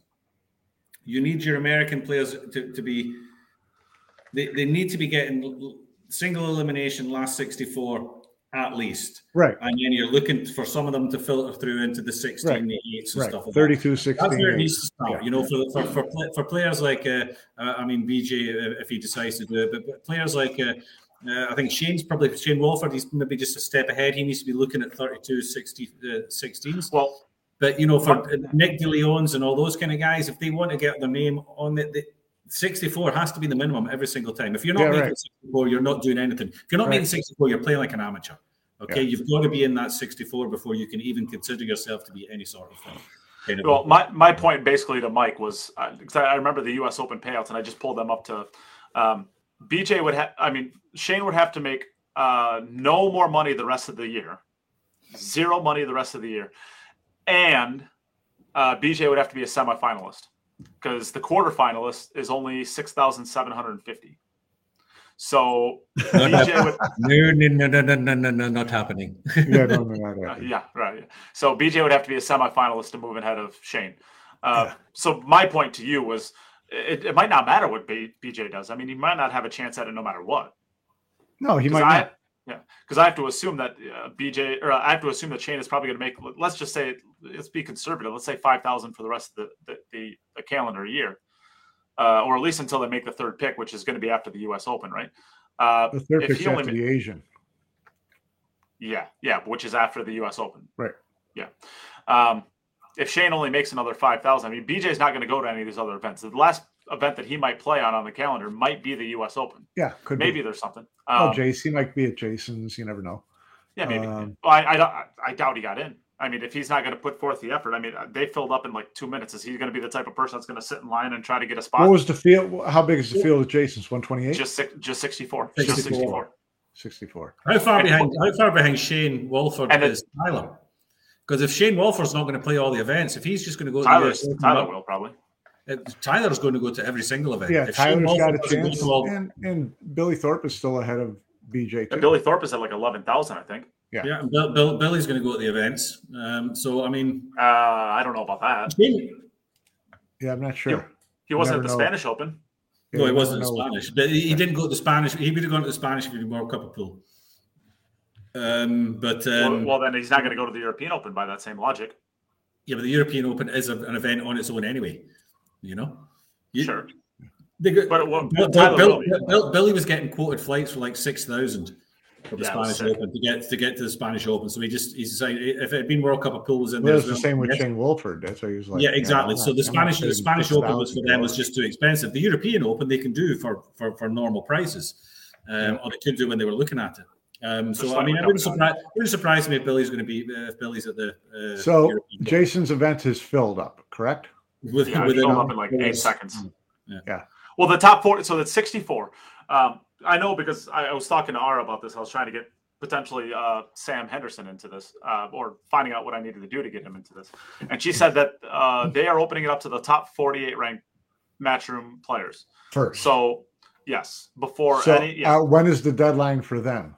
you need your American players to, to be they, they need to be getting l- l- single elimination last sixty four at least, Right, and then you're looking for some of them to filter through into the sixteen, Right. the eights and right. stuff. Like that. 32, 16. That's where it needs to start. Yeah. You know, for for for, for players like uh, uh, I mean BJ uh, if he decides to do it, but, but players like uh, uh, I think Shane's probably Shane Wolford. He's maybe just a step ahead. He needs to be looking at 32, 60, uh, 16s. Well, But you know, for Nick DeLeons and all those kind of guys, if they want to get their name on it, the 64 has to be the minimum every single time. If you're not Yeah, making right. 64, you're not doing anything. If you're not Right. making 64, you're playing like an amateur. Okay, Yeah. you've got to be in that 64 before you can even consider yourself to be any sort of thing. Kind of- Well, my, my point basically to Mike was because I I remember the U.S. Open payouts, and I just pulled them up to. Um, BJ would have, I mean, Shane would have to make uh, no more money the rest of the year, zero money the rest of the year, and uh, BJ would have to be a semifinalist because the quarterfinalist is only six thousand seven hundred and fifty. So BJ would no, no, no, no, no, no, no, not happening. no, no, uh, yeah, right. So BJ would have to be a semifinalist to move ahead of Shane. Uh, yeah. So my point to you was, it, it might not matter what B, BJ does. I mean, he might not have a chance at it no matter what. No, he might I, not. Yeah, because I have to assume that uh, BJ, or I have to assume that Shane is probably going to make. Let's just say, let's be conservative. Let's say five thousand for the rest of the the, the, the calendar year, uh, or at least until they make the third pick, which is going to be after the U.S. Open, right? Uh, The third if pick's he only after ma- the Asian. Yeah, yeah, which is after the U.S. Open. Right. Yeah. Um, if Shane only makes another five thousand, I mean, BJ's not going to go to any of these other events. The last event that he might play on on the calendar might be the U.S. Open. Yeah, could Maybe be. there's something. Oh, Um, Jace, he might be at Jason's. You never know. yeah, maybe. um, well, I, I, I doubt he got in. I mean, if he's not going to put forth the effort, I mean, they filled up in like two minutes. Is he going to be the type of person that's going to sit in line and try to get a spot? What was the field? How big is the field at Jason's? 128? just six, just 64. Just 64. 64. 64. How far And- behind? How far behind Shane Wolford And it- is Tyler? Because if Shane Wolford's not going to play all the events, if he's just going to go, to the US Tyler will probably. Tyler's going to go to every single event. Yeah, If Shane Tyler's got a Wolford doesn't go chance. to all- And, and Billy Thorpe is still ahead of BJ, too. Billy Thorpe is at like 11,000, I think. yeah, and Bill, Bill, Billy's going to go to the events. Um, so I mean, Uh, I don't know about that. Shane, Yeah, I'm not sure. He wasn't at the know. Spanish Open. Yeah, no, he wasn't in know. Spanish, but he, he didn't go to the Spanish. He would have gone to the Spanish if he'd World Cup of Pool. Um, but well, um, well, then he's not going to go to the European Open by that same logic. yeah, but the European Open is a, an event on its own anyway. You know, You- Sure. They got, But what- Bill, Bill. Bill- Bill- Billy was getting quoted flights for like six thousand for the Yeah, Spanish. Open to get to get to the Spanish Open. So he just he decided if it had been World Cup of Pool was in Well, there. it's as the same with yes. Shane Wolford. That's why he was like, yeah, exactly. I'm so not- the Spanish the Spanish Open was for them was just too expensive. The European Open they can do for for, for normal prices, um, or they could do when they were looking at it. Um, so I mean, with it wouldn't Double surprise wouldn't surprise me if Billy's going to be uh, if Billy's at the uh, So European Jason's event is filled up, correct? With Yeah, with it up in like eight with- seconds. Yeah. Yeah. Well, the top four, so that's 64. Um, I know because I, I was talking to Ara about this. I was trying to get potentially uh, Sam Henderson into this uh, or finding out what I needed to do to get him into this. And she said that uh, they are opening it up to the top 48 ranked matchroom players. First. So, yes, before So, any, yeah, uh, when is the deadline for them?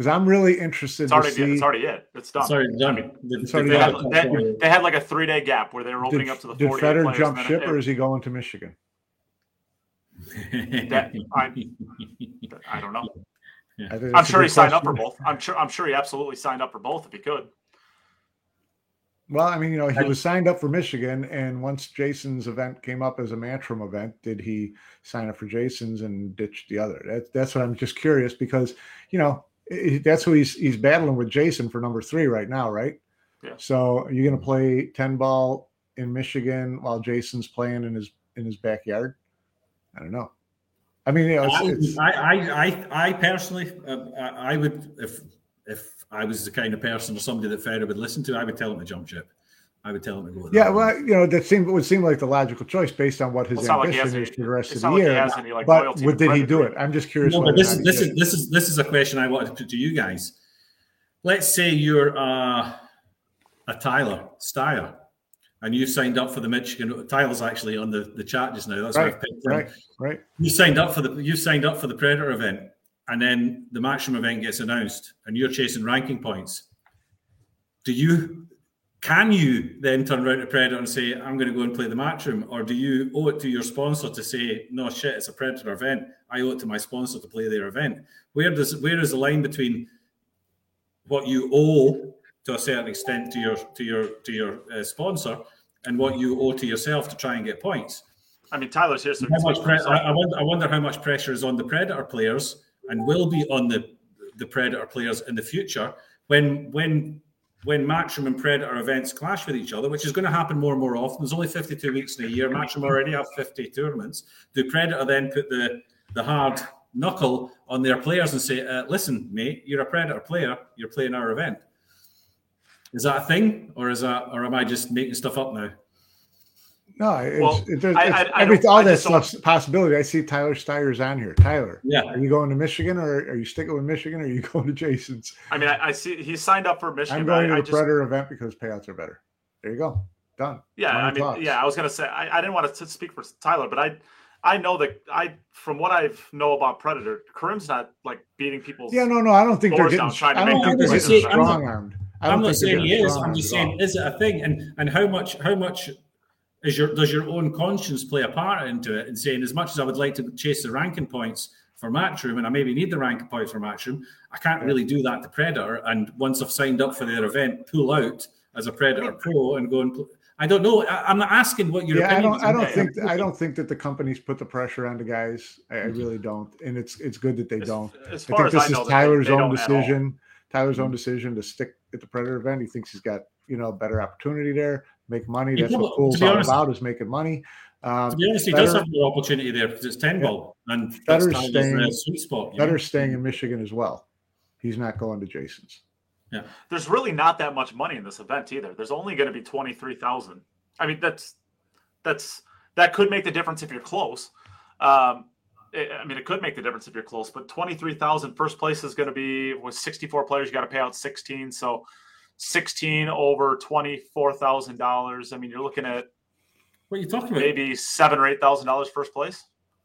Because I'm really interested it's to already, see. it's already it. It's done. Sorry, done. I mean, The- It's the- already they, had, they, they had like a three day gap where they were opening did, up to the did 48 Federer players. jump and then ship, it- or is he going to Michigan? That- I- I don't know. I think I'm sure he good signed up for both. I'm sure. I'm sure he absolutely signed up for both if he could. Well, I mean, you know, he was signed up for Michigan, and once Jason's event came up as a Matchroom event, did he sign up for Jason's and ditch the other? That, that's what I'm just curious because, you know, i- that's who he's he's battling with Jason for number three right now, right? Yeah. So are you going to play ten ball in Michigan while Jason's playing in his in his backyard? I don't know. I mean, you know, it's, it's, I, I, I, I personally, uh, I, I would if if I was the kind of person or somebody that Fedor would listen to, I would tell him to jump ship. I would tell him to go. yeah. Well, you know, that seemed would seem like the logical choice based on what his Well, it's not like ambition is any- for the rest of the like he year. has any, like, but loyalty what did he do it? I'm just curious. No, but this or is this is this is this is a question I wanted to put to you guys. Let's say you're uh, a Tyler Styer, and you signed up for the Michigan. Tyler's actually on the, the chat just now. That's why Right, I've picked him. right, right. You signed up for the you signed up for the Predator event, and then the Matchroom event gets announced, and you're chasing ranking points. do you can you then turn around to Predator and say, I'm going to go and play the matchroom? Or do you owe it to your sponsor to say, no shit, it's a Predator event. I owe it to my sponsor to play their event. Where does where is the line between what you owe to a certain extent to your to your to your uh, sponsor and what you owe to yourself to try and get points? I mean, Tyler's here. So pre- I, I, wonder, I wonder how much pressure is on the Predator players and will be on the the Predator players in the future when when when Matchroom and Predator events clash with each other, which is going to happen more and more often. There's only 52 weeks in a year. Matchroom already have 50 tournaments. Do Predator then put the the hard knuckle on their players and say, uh, "Listen, mate, you're a Predator player. You're playing our event." Is that a thing, or is that, or am I just making stuff up now? No, it's, well, it's, it's, I, I, every, all that stuff's possibility. I see Tyler Styer's on here. Tyler, yeah, are you going to Michigan or are you sticking with Michigan or are you going to Jason's? I mean, I, I see he signed up for Michigan. I'm going to the just, Predator event because payouts are better. There you go, done. Yeah, I mean, thoughts. yeah, I was gonna say I, I didn't want to speak for Tyler, but I I know that I, from what I know about Predator, Karim's not like beating people. Yeah, no, no, I don't think they're getting. Trying to I don't think they're strong armed. I'm not saying he is. I'm just saying, is it a thing? And and how much how much is your does your own conscience play a part into it? And saying, as much as I would like to chase the ranking points for Matchroom, and I maybe need the ranking points for Matchroom, I can't really do that to Predator. And once I've signed up for their event, pull out as a Predator Pro and go and. I don't know. I, am not asking what your yeah. I don't. I don't think. I don't think that the companies put the pressure on the guys. I, I really don't. And it's it's good that they as, don't. As I think this I is Tyler's they, they own decision. Tyler's own mm-hmm. decision to stick at the Predator event. He thinks he's got you know a better opportunity there, make money. That's what Cool's all honest, about is making money. Um, to be honest, he better, does have more opportunity there because it's ten yeah, ball and better staying sweet spot. Better know? staying in Michigan as well. He's not going to Jason's. Yeah. There's really not that much money in this event either. There's only going to be 23,000. I mean, that's, that's, that could make the difference if you're close. Um, it, I mean, it could make the difference if you're close, but 23,000 first place is going to be with 64 players. You got to pay out 16. So 16 over $24,000. I mean, you're looking at what are you talking about? Maybe seven or eight thousand dollars first place.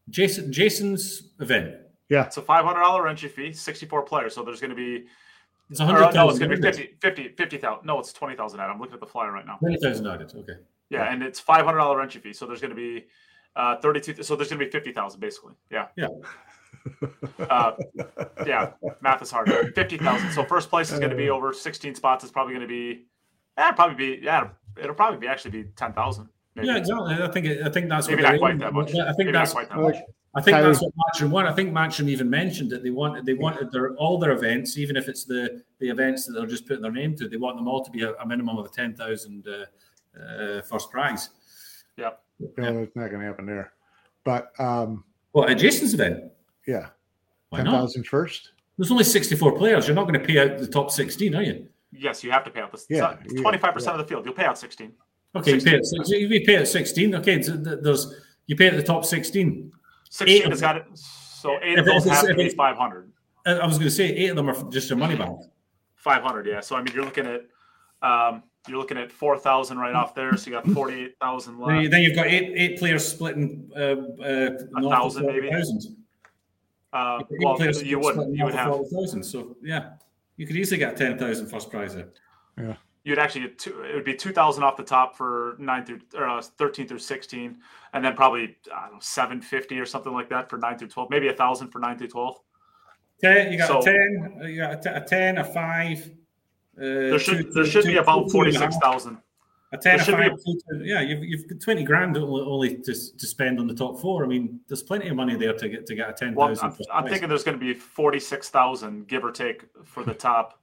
Jason Jason's event. Yeah. It's a five hundred dollar entry fee, 64 players. So there's going to be it's 100,000. No, it's going to be 50, 50, 50,000. No, it's 20,000 I'm looking at the flyer right now. 20,000 added. Okay. Yeah, and it's $500 entry fee. So there's going to be uh, 32. So there's going to be 50,000 basically. Yeah. Yeah. Uh, yeah. Math is hard. 50,000. So first place is going to be over 16 spots. It's probably going to be, yeah, probably be, yeah, it'll probably be actually be 10,000. Yeah, exactly. I think I think that's maybe not quite that much. I think maybe that's quite that much. I think that's what Matchroom want. I think Matchroom even mentioned that they wanted they wanted their all their events, even if it's the the events that they're just putting their name to, they want them all to be a, a minimum of a ten thousand uh, uh, first prize. Yeah, yeah, that's not going to happen there. But um, well, at Jason's event, yeah, ten thousand first. There's only sixty four players. You're not going to pay out the top sixteen, are you? Yes, you have to pay out the yeah, twenty five percent of the field. You'll pay out sixteen. Okay, 16. you pay it. You pay at sixteen. Okay, there's you pay at the top sixteen. 16 eight has got it. So eight of those have to be 500. I was going to say eight of them are just your money back. 500, yeah. So I mean, you're looking at um, you're looking at 4,000 right off there. So you got 48,000 left. Then you've got eight eight players splitting uh, uh, a thousand maybe. Uh, well, you would you would have thousand. So yeah, you could easily get 10,000 first prize there. Yeah you'd actually get two, it would be 2000 off the top for 9 through or uh, 13 through 16 and then probably I don't know 750 or something like that for 9 through 12 maybe a thousand for 9 through 12 10 you got so, a 10 you got a, t- a 10 a 5 uh, there should two, there should two, be about 46,000 a 10 a 5 be, yeah you've, you've got 20 grand only to, to spend on the top four I mean there's plenty of money there to get to get a 10,000 well, I'm, I'm thinking there's going to be 46,000 give or take for the top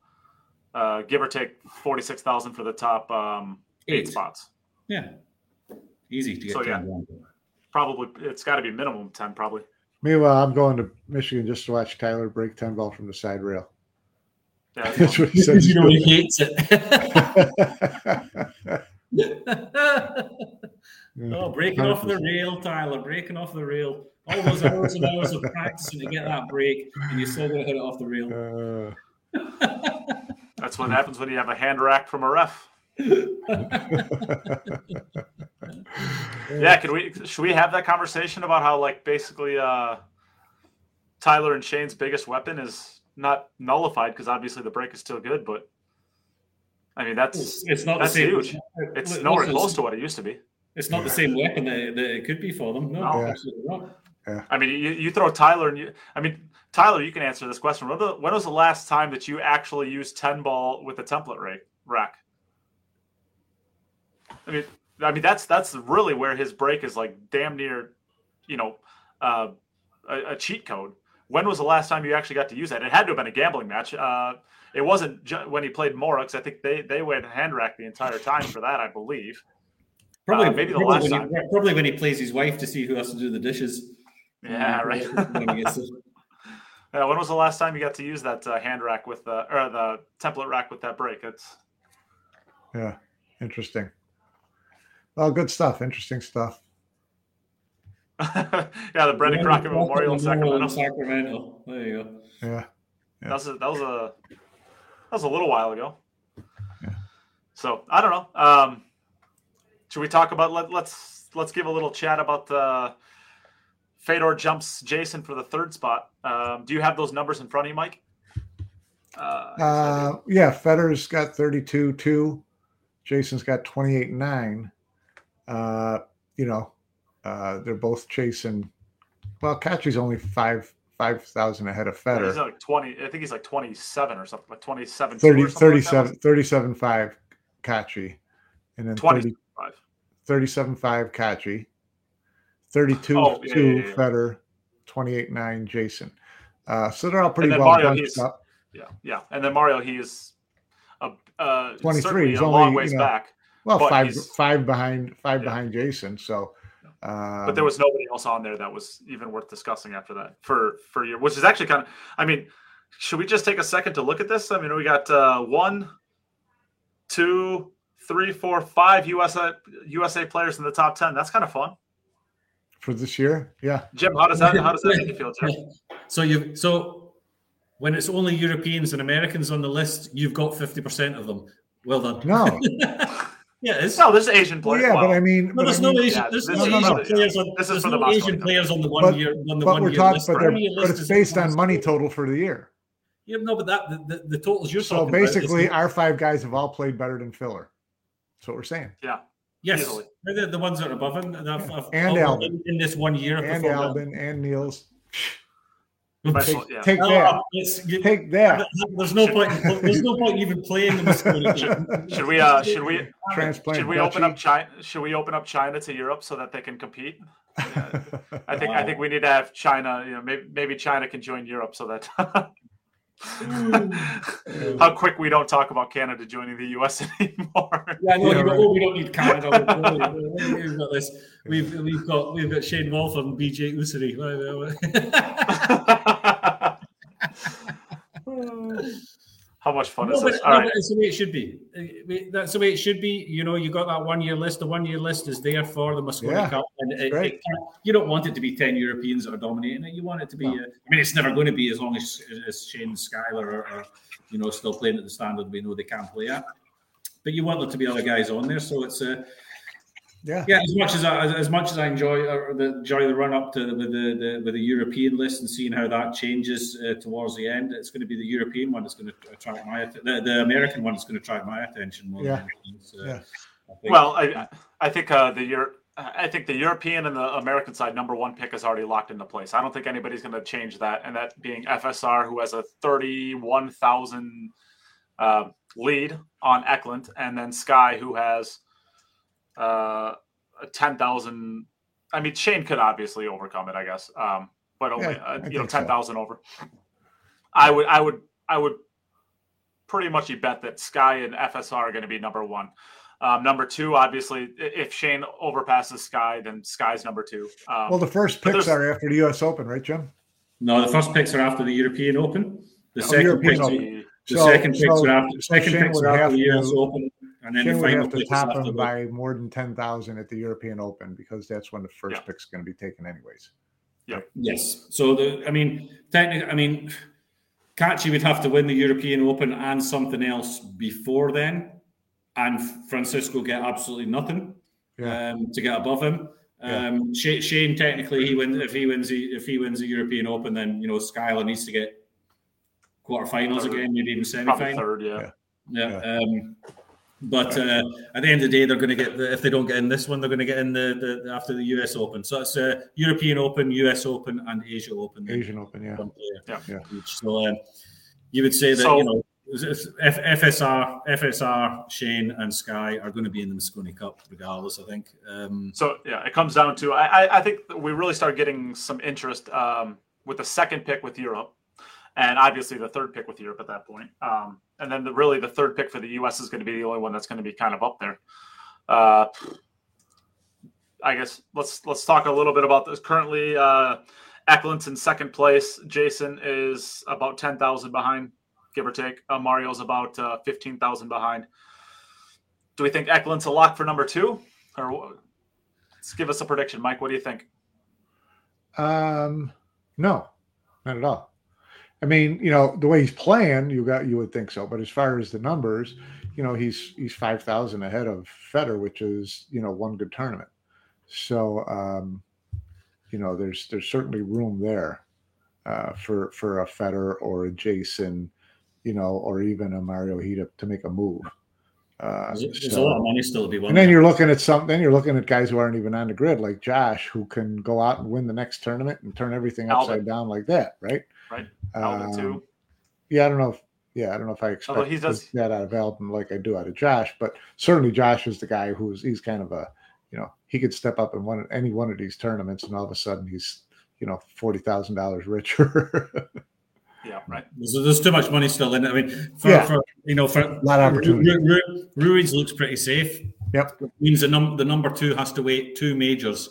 uh, give or take 46,000 for the top um, eight. eight. spots. Yeah. Easy to get so, yeah, Probably it's got to be minimum 10 probably. Meanwhile, I'm going to Michigan just to watch Tyler break 10 ball from the side rail. Yeah, that's what he says. you know he hates it. oh, breaking off the rail, Tyler, breaking off the rail. All those hours and hours of practicing to get that break, and you're still going to hit it off the rail. Uh, That's what happens when you have a hand rack from a ref. yeah, can we should we have that conversation about how like basically uh Tyler and Shane's biggest weapon is not nullified because obviously the break is still good, but I mean, that's It's, it's not that's the same. huge. It's Look, nowhere listen, close to what it used to be. It's not the same weapon that, that it could be for them. No, No. Yeah. absolutely not. I mean, you, you throw Tyler and you. I mean, Tyler, you can answer this question. When, the, when was the last time that you actually used ten ball with a template rack? Rack. I mean, I mean that's that's really where his break is like damn near, you know, uh, a, a cheat code. When was the last time you actually got to use that? It had to have been a gambling match. Uh, it wasn't ju- when he played Morix. I think they they went hand rack the entire time for that. I believe. Probably, Uh, maybe the probably last when time. He, probably when he plays his wife to see who has to do the dishes. Yeah, Um, right. when he gets to- Yeah, when was the last time you got to use that uh, hand rack with the or the template rack with that break? It's Yeah, interesting. Well, good stuff. Interesting stuff. yeah, the Brendan Yeah, Crockett Memorial in Sacramento. Sacramento. There you go. Yeah, That was a, that was a that was a little while ago. Yeah. So I don't know. Um, should we talk about let, let's let's give a little chat about the Fedor jumps Jason for the third spot. Um, do you have those numbers in front of you, Mike? Uh, I guess I do. uh, yeah. Fedor's got thirty-two two. Jason's got twenty-eight nine. Uh, you know, uh, they're both chasing. Well, Kaci's only five five thousand ahead of he's like twenty. I think he's like twenty-seven or something, like 27 30, or something like that. 37, 37 5 Kaci. And then 20 30, Five. 37 5 Kaci. 32 Oh, yeah, 2 yeah, yeah. Fedor. 28 9 Jason. Uh, so they're all pretty well Mario, bunched up. Yeah, yeah. And then Mario, he's a uh, 23, he's a only, long ways you know, back. Well, five five behind five behind Jason. So, um, but there was nobody else on there that was even worth discussing after that for for you, which is actually kind of. I mean, should we just take a second to look at this? I mean, we got uh, one, two, three, four, five USA USA players in the top ten. That's kind of fun. for this year. Yeah, Jim, how does that how does that make you feel, Jim? So you so when it's only Europeans and Americans on the list, you've got fifty percent of them. Well done. no, Yeah, it's No, there's Asian well, players. yeah, well, but I mean, No, but there's I no Asian. Yeah, There's this no is Asian for the- players on. this is for the no Moscow Asian Olympics. players on the one But- year. On the but one we're year talking, list. but, How but it's based on money total for the year. Yeah, no, but that the, the, the totals you're So talking about is- basically, our five guys have all played better than Filler. That's what we're saying. Yeah. Yes, easily. they're the, the ones that are above him. that have- have And all Albin. in, in this one year. have And performed well. Albin and Niels. But- Take, yeah. take No, that. it's- you- Take that. There's no point. There's no point even playing the Mosconi game. should we uh should we Transplant. should we open up China? Should we open up China to Europe so that they can compete? I think I think we need to have China. You know, maybe maybe China can join Europe so that how quick we don't talk about Canada joining the U.S. anymore. Yeah, no, Yeah, right. know, we don't need Canada. We've got this. We've we've got we've got Shane Wolf and BJ Ussery. how much fun No, is but, this? no, All right. but it's the way it should be. That's the way it should be. You know, you got that one year list. The one year list is there for the Mosconi Yeah, Cup, and it, it can't- you don't want it to be ten Europeans that are dominating it. You want it to be. No. Uh, I mean, it's never going to be as long as, as Shane Skyler are, are, you know, still playing at the standard we know they can't play at. But you want there to be other guys on there, so it's uh, yeah. yeah. As much as I, as, as much as I enjoy uh, the enjoy the run up to the, with the, the with the European list and seeing how that changes uh, towards the end, it's going to be the European one that's going to attract my the, the American one that's going to attract my attention more. Yeah. Than. So, Yeah. I think- Well, I I think uh, the Euro- I think the European and the American side number one pick is already locked into place. I don't think anybody's going to change that, and that being FSR, who has a thirty-one thousand uh, lead on Eklent, and then Sky, who has uh, a ten thousand. I mean, Shane could obviously overcome it, I guess, um, but only Yeah, uh, you know think so. ten thousand over. I would, I would, I would pretty much bet that Sky and FSR are going to be number one. Um, number two, obviously, if Shane overpasses Sky, then Sky's number two. Um, Well, the first picks are after the U.S. Open, right, Jim? no, the first picks are after the European Open. The Oh, second European picks, Open. the- the So- second picks so- are after the so second picks are after the US to- Open, and then Shane the would have to top after him the, by more than ten thousand at the European Open because that's when the first Yeah. pick's going to be taken, anyways. Yeah. Yes. So the, I mean, technically, I mean, Kaci would have to win the European Open and something else before then, and Francisco get absolutely nothing Yeah. um, to get above him. Yeah. Um, Shane, Shane, technically, he wins if he wins the if he wins the European Open, then you know Skyler needs to get quarterfinals Third. again, maybe even probably semi-final. third, yeah. Yeah. Um, But uh, at the end of the day, they're going to get the, if they don't get in this one, they're going to get in the, the after the US Open. So it's a European Open, US Open, and Asia Open. Asian Open, yeah. Yeah. Yeah. So um, you would say that So- you know F- FSR, FSR, Shane, and Sky are going to be in the Mosconi Cup regardless. I think. Um, So yeah, it comes down to I, I- I think that we really start getting some interest um, with the second pick with Europe, and obviously the third pick with Europe at that point. Um, and then the, really the third pick for the U.S. is going to be the only one that's going to be kind of up there. Uh, I guess let's let's talk a little bit about this. Currently, uh, Eklent's in second place. Jason is about ten thousand behind, give or take. Uh, Mario's about uh, fifteen thousand behind. Do we think Eklent's a lock for number two, or? Let's give us a prediction, Mike. What do you think? Um, no, not at all. I mean, you know, the way he's playing, you got you would think so. But as far as the numbers, you know, he's he's five thousand ahead of Fedor, which is you know one good tournament. So, um, you know, there's there's certainly room there uh, for for a Fedor or a Jason, you know, or even a Mario Hita to make a move. Uh, there's, there's so- a lot of money still to be won. and then you're looking at some. Then you're looking at guys who aren't even on the grid, like Josh, who can go out and win the next tournament and turn everything upside Albert. down like that, right? Right. Albin Um, too. Yeah, I don't know. If, yeah, I don't know if I expect he does- that out of Albin like I do out of Josh, but certainly Josh is the guy who's he's kind of a, you know, he could step up and win any one of these tournaments, and all of a sudden he's, you know, forty thousand dollars richer. Yeah, right. There's, there's too much money still in it. I mean, for, Yeah. for you know, for a lot of opportunity. Ru- Ru- Ruiz looks pretty safe. Yep. Which means the num the number two has to wait two majors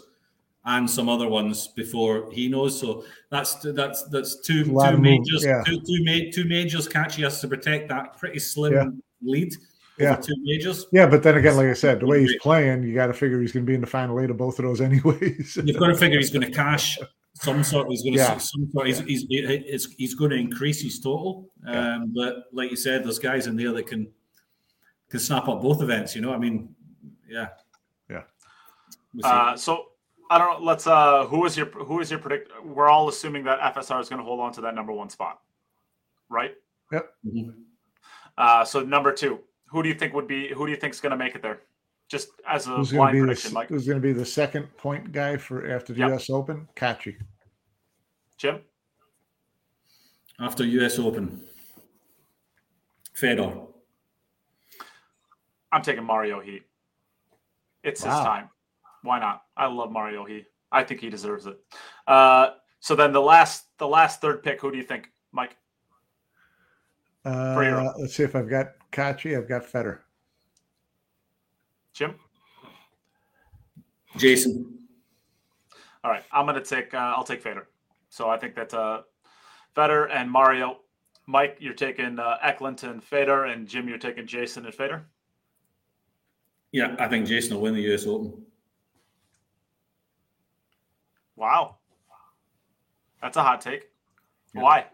and some other ones before he knows. So that's that's that's two A two majors, yeah. two two, ma- two majors. Kaci has to protect that pretty slim Yeah. lead Yeah. two majors. yeah, but then again, like I said, the way he's playing, you got to figure he's going to be in the final eight of both of those anyways. You've got to figure he's going to cash some sort. He's going to Yeah. some sort. He's, he's, he's, he's going to increase his total. Yeah. Um, but like you said, there's guys in there that can can snap up both events. You know, I mean, yeah, Yeah. We'll. Uh, so I don't know. Let's. Uh, who is your who is your predict? We're all assuming that FSR is going to hold on to that number one spot, right? Mhm. Uh, so number two, who do you think would be? Who do you think is going to make it there? Just as a Who's going blind to be prediction, the, Mike. who's going to be the second point guy for after the Yep. U.S. Open? Kaci. Jim. After US Open, Fedor. I'm taking Mario He. It's his time. Why not? I love Mario He, I think he deserves it. Uh, so then the last the last third pick, who do you think, Mike? Uh, let's see if I've got Kaci. I've got Fedor. Jim. Jason. All right, I'm gonna take. Uh, I'll take Fedor. So I think that uh, Fedor and Mario. Mike, you're taking uh, Eklent and Fedor, and Jim, you're taking Jason and Fedor. Yeah, I think Jason will win the US Open. Wow, that's a hot take. Yeah. Why?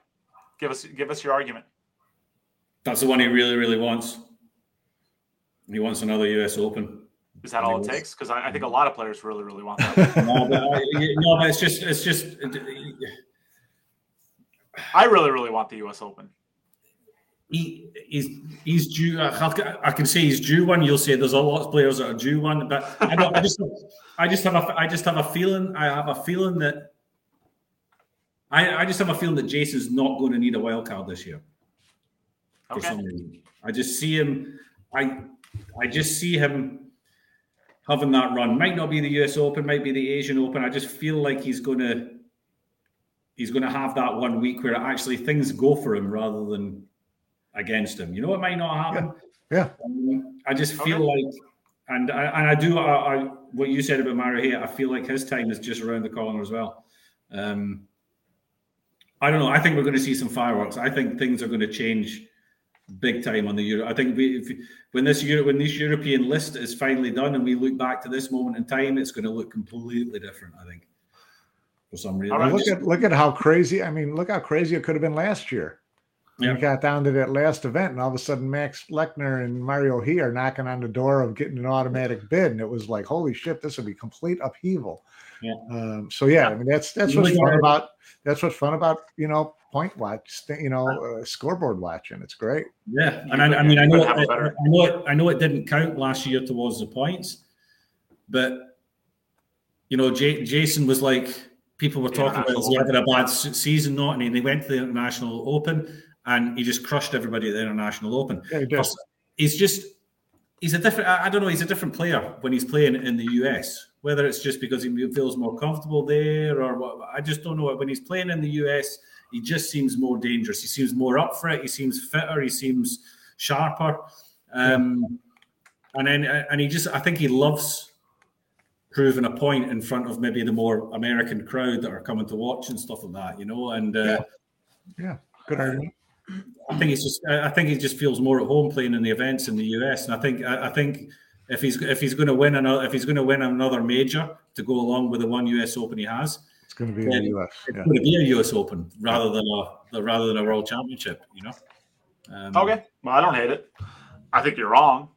Give us give us your argument. That's the one he really, really wants. He wants another US Open. Is that all it takes? Because I, I think a lot of players really really want that. No, but, I, no, but it's just, it's just. I really really want the U.S. Open. He he's he's due. I, I can say he's due one. You'll say there's a lot of players that are due one, but I don't. I just I just have a I just have a feeling. I have a feeling that I I just have a feeling that Jason's not going to need a wild card this year for Okay. some reason. I just see him. I I just see him having that run. Might not be the US Open, might be the Asian Open. I just feel like he's going to he's going to have that one week where actually things go for him rather than against him. You know, it might not happen. Yeah. Um, I just feel Okay. like, and I, and I do. I, I what you said about Mario here. I feel like his time is just around the corner as well. Um, I don't know. I think we're going to see some fireworks. I think things are going to change big time on the Euro. I think we, if, when this Euro, when this European list is finally done, and we look back to this moment in time, it's going to look completely different. I think for some reason. All right. look at look at how crazy. I mean, look how crazy it could have been last year. Yeah. We got down to that last event, and all of a sudden, Max Lechner and Mario He are knocking on the door of getting an automatic bid, and it was like, holy shit, this would be complete upheaval. Yeah. Um, so yeah, I mean that's that's what's fun about that's what's fun about you know point watch, you know, uh, scoreboard watching. It's great. Yeah, and I, I mean I know it, I, I know it I know it didn't count last year towards the points, but you know J- Jason was like people were talking about is having a bad season not and he went to the international open and he just crushed everybody at the international open. Yeah, he he's just he's a different I don't know, he's a different player when he's playing in the US. Whether it's just because he feels more comfortable there or what I just don't know. When he's playing in the US, he just seems more dangerous. He seems more up for it, he seems fitter, he seems sharper. Um, and then and he just I think he loves proving a point in front of maybe the more American crowd that are coming to watch and stuff like that, you know. And uh, yeah. yeah, good argument. I think he's just. I think he just feels more at home playing in the events in the US, and I think. I, think if he's if he's going to win another if he's going to win another major to go along with the one US Open he has, it's going to be in the US. It's going to be a US Open rather than a rather than a World Championship. You know. Um, okay, well, I don't hate it. I think you're wrong, but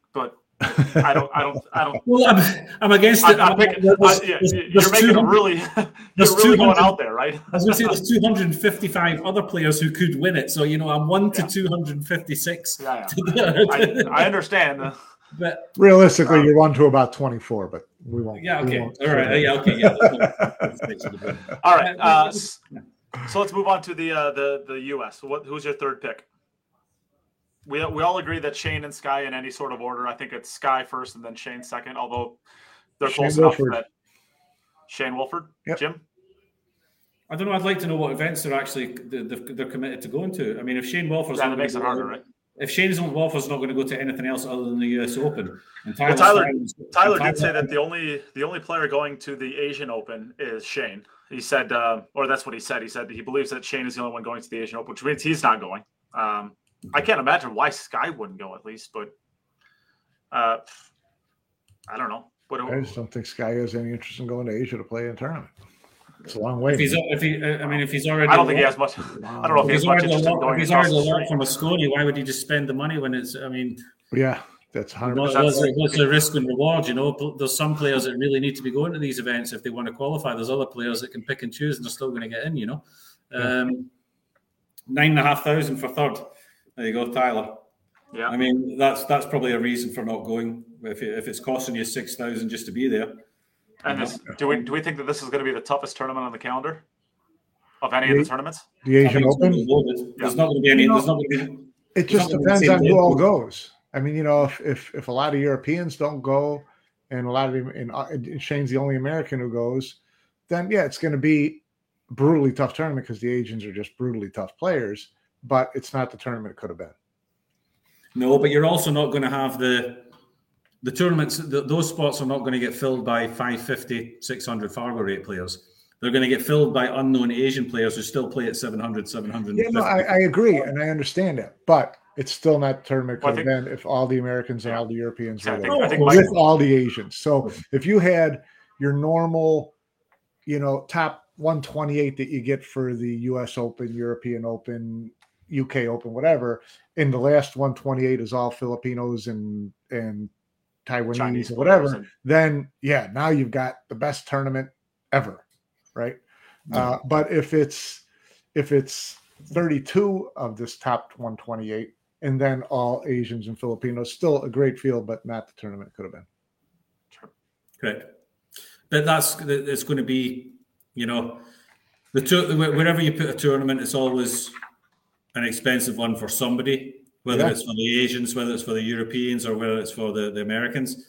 I don't. I don't. I don't. Well, I'm, I'm against it. I'm, I'm picking, there's, I, yeah, there's, you're there's making really. you're really going out there, right? I was going to say there's 255 other players who could win it. So you know, I'm one to 256. Yeah, yeah. I, I, understand. But realistically, um, you're one to about 24, but we won't. Yeah. Okay. Won't All right. Yeah. Okay. Yeah. All right. Uh, so let's move on to the uh, the the U.S. What? Who's your third pick? We we all agree that Shane and Sky in any sort of order. I think it's Sky first and then Shane second. Although they're Shane close Wolford. enough that Shane Wolford, yep. Jim. I don't know. I'd like to know what events they're actually they're, they're committed to going to. I mean, if Shane Wolford's yeah, makes it harder, right? If Shane Wolford's not going to go to anything else other than the U.S. Open, and Tyler, well, Tyler, Tyler did say that the only the only player going to the Asian Open is Shane. He said, uh, or that's what he said. He said he believes that Shane is the only one going to the Asian Open, which means he's not going. Um, I can't imagine why Sky wouldn't go at least, but uh, I don't know. What, I just don't think Sky has any interest in going to Asia to play in a tournament. It's a long way. If he's, if he, I mean, if he's already, I don't think he has much. I don't know if, if he's much interest in going. If he's already learned from Mosconi, why would he just spend the money when it's? I mean, yeah, that's hundred percent. What's the risk and reward? You know, there's some players that really need to be going to these events if they want to qualify. There's other players that can pick and choose and they're still going to get in. You know, um, nine and a half thousand for third. There you go, Tyler. Yeah. I mean, that's that's probably a reason for not going. If, it, if it's costing you six thousand just to be there. And this, do we do we think that this is going to be the toughest tournament on the calendar of any the, of the tournaments? The Asian Open. There's not going to be any. There's not going to be. It just depends on who all goes. I mean, you know, if, if if a lot of Europeans don't go, and a lot of and, uh, and Shane's the only American who goes, then yeah, it's going to be brutally tough tournament because the Asians are just brutally tough players but it's not the tournament it could have been. No, but you're also not going to have the the tournaments. The, those spots are not going to get filled by 550, 600 Fargo rate players. They're going to get filled by unknown Asian players who still play at 700, 700. Yeah, no, I, I agree and I understand that, but it's still not the tournament could have been if all the Americans and all the Europeans were there with all the Asians. So if you had your normal, you know, top 128 that you get for the U.S. Open, European Open, UK Open, whatever. And the last 128 is all Filipinos and and Taiwanese Chinese or whatever. Then yeah, now you've got the best tournament ever, right? Yeah. Uh, but if it's if it's 32 of this top 128 and then all Asians and Filipinos, still a great field, but not the tournament could have been. Correct. But that's it's going to be, you know, the two, wherever you put a tournament, it's always an expensive one for somebody, whether yeah. it's for the Asians, whether it's for the Europeans, or whether it's for the, the Americans.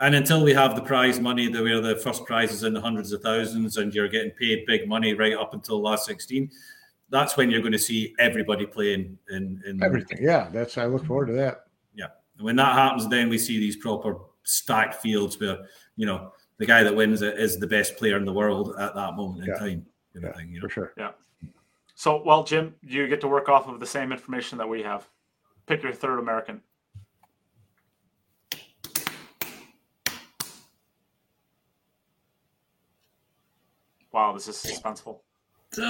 And until we have the prize money, that where the first prize is in the hundreds of thousands, and you're getting paid big money right up until last sixteen, that's when you're going to see everybody playing in, in everything. Yeah, that's I look forward to that. Yeah, and when that happens, then we see these proper stacked fields where you know the guy that wins it is the best player in the world at that moment in yeah. time. yeah, thing, you know? For sure. Yeah. So, well, Jim, you get to work off of the same information that we have. Pick your third American. Wow, this is suspenseful. Uh,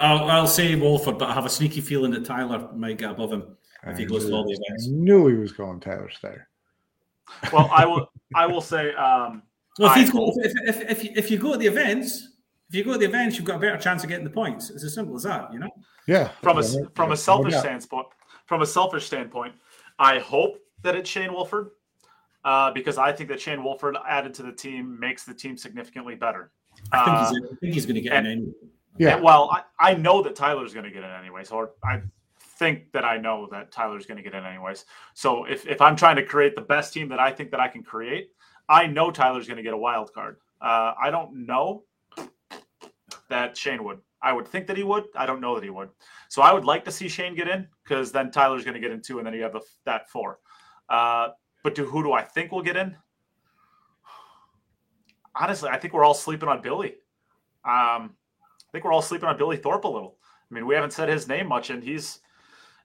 I'll, I'll say Wolford, but I have a sneaky feeling that Tyler might get above him if he goes to all the events. I knew he was going Tyler Styer. Well, I will. I will say. Um, well, if, I he's go, if, if, if, if, you go to the events, if you go to the events, you've got a better chance of getting the points. It's as simple as that, you know. Yeah. From a from a selfish standpoint, from a selfish standpoint, I hope that it's Shane Wolford, uh, because I think that Shane Wolford added to the team makes the team significantly better. I think he's, uh, I he's going to get and, in anyway. Yeah. And, well, I, I know that Tyler's going to get in anyways, or I think that I know that Tyler's going to get in anyways. So if, if I'm trying to create the best team that I think that I can create, I know Tyler's going to get a wild card. Uh, I don't know that Shane would. I would think that he would. I don't know that he would. So I would like to see Shane get in because then Tyler's going to get in two, and then you have the, that four. Uh, but to who do I think will get in? Honestly, I think we're all sleeping on Billy. Um, I think we're all sleeping on Billy Thorpe a little. I mean, we haven't said his name much, and he's,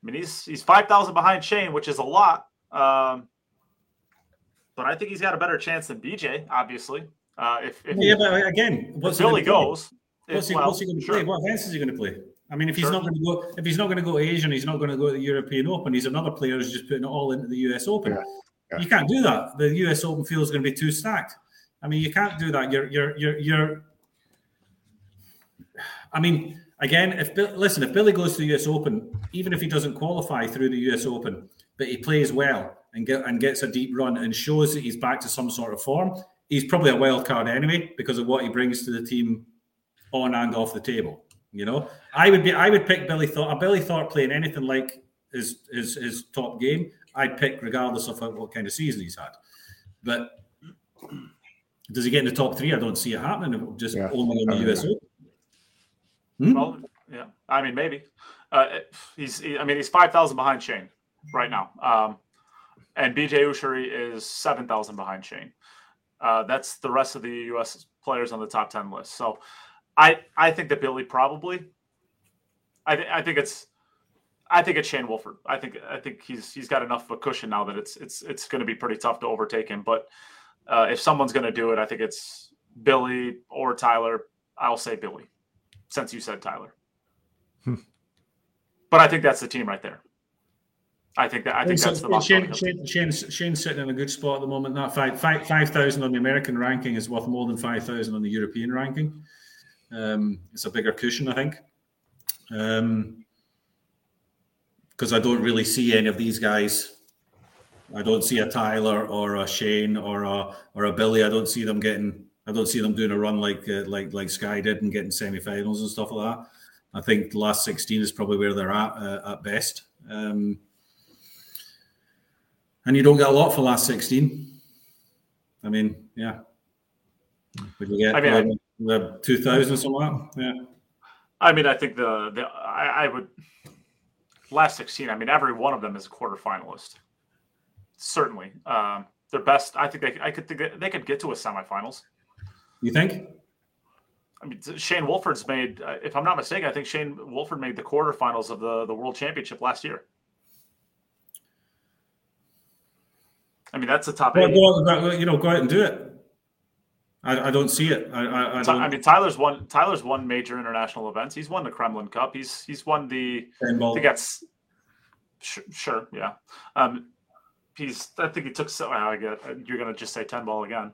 I mean, he's he's five thousand behind Shane, which is a lot. Um, but I think he's got a better chance than BJ, obviously. Uh, if, if yeah, but again, what's Billy goes, what's he, well, what's he going to sure. play? What events is he going to play? I mean, if he's sure. not going to go, if he's not going to go to Asian, he's not going to go to the European Open. He's another player who's just putting it all into the US Open. Yeah. Yeah. You can't do that. The US Open field is going to be too stacked. I mean, you can't do that. You're, you're, you're, you're. I mean, again, if listen, if Billy goes to the US Open, even if he doesn't qualify through the US Open, but he plays well and get and gets a deep run and shows that he's back to some sort of form, he's probably a wild card anyway because of what he brings to the team on and off the table. You know, I would be I would pick Billy Thorpe. A Billy Thorpe playing anything like his his his top game, I'd pick regardless of what kind of season he's had. But does he get in the top three? I don't see it happening. Just yeah. only in the US Open. Hmm? Well, yeah, I mean maybe. Uh, he's he, I mean he's five thousand behind Shane right now, um, and BJ Ussery is seven thousand behind Shane. Uh, that's the rest of the U.S. players on the top ten list. So I I think that Billy probably. I th- I think it's. I think it's Shane Wolford. I think I think he's he's got enough of a cushion now that it's it's it's going to be pretty tough to overtake him. But uh, if someone's going to do it, I think it's Billy or Tyler. I'll say Billy, since you said Tyler. Hmm. But I think that's the team right there. I think that I think that's the Shane, Shane, Shane's, Shane's sitting in a good spot at the moment. That five five five thousand on the American ranking is worth more than five thousand on the European ranking. Um, it's a bigger cushion, I think. Um, because I don't really see any of these guys. I don't see a Tyler or a Shane or a or a Billy. I don't see them getting. I don't see them doing a run like uh, like like Sky did and getting semi-finals and stuff like that. I think the last sixteen is probably where they're at uh, at best. Um, and you don't get a lot for last sixteen. I mean, yeah. Would you get? I mean, the two thousand something like. Yeah. I mean, I think the the I, I, would last sixteen. I mean, every one of them is a quarterfinalist. Certainly, um, their best. I think they. I could think they could get to a semifinals. You think? I mean, Shane Wolford's made. Uh, if I'm not mistaken, I think Shane Wolford made the quarterfinals of the the World Championship last year. I mean, that's a top well, eight. you know, go ahead and do it. I, I don't see it. I, I, I, I, mean, Tyler's won. Tyler's won major international events. He's won the Kremlin Cup. He's he's won the. I think that's sure, sure yeah. Um, he's. I think he took. So I get. You're gonna just say ten ball again.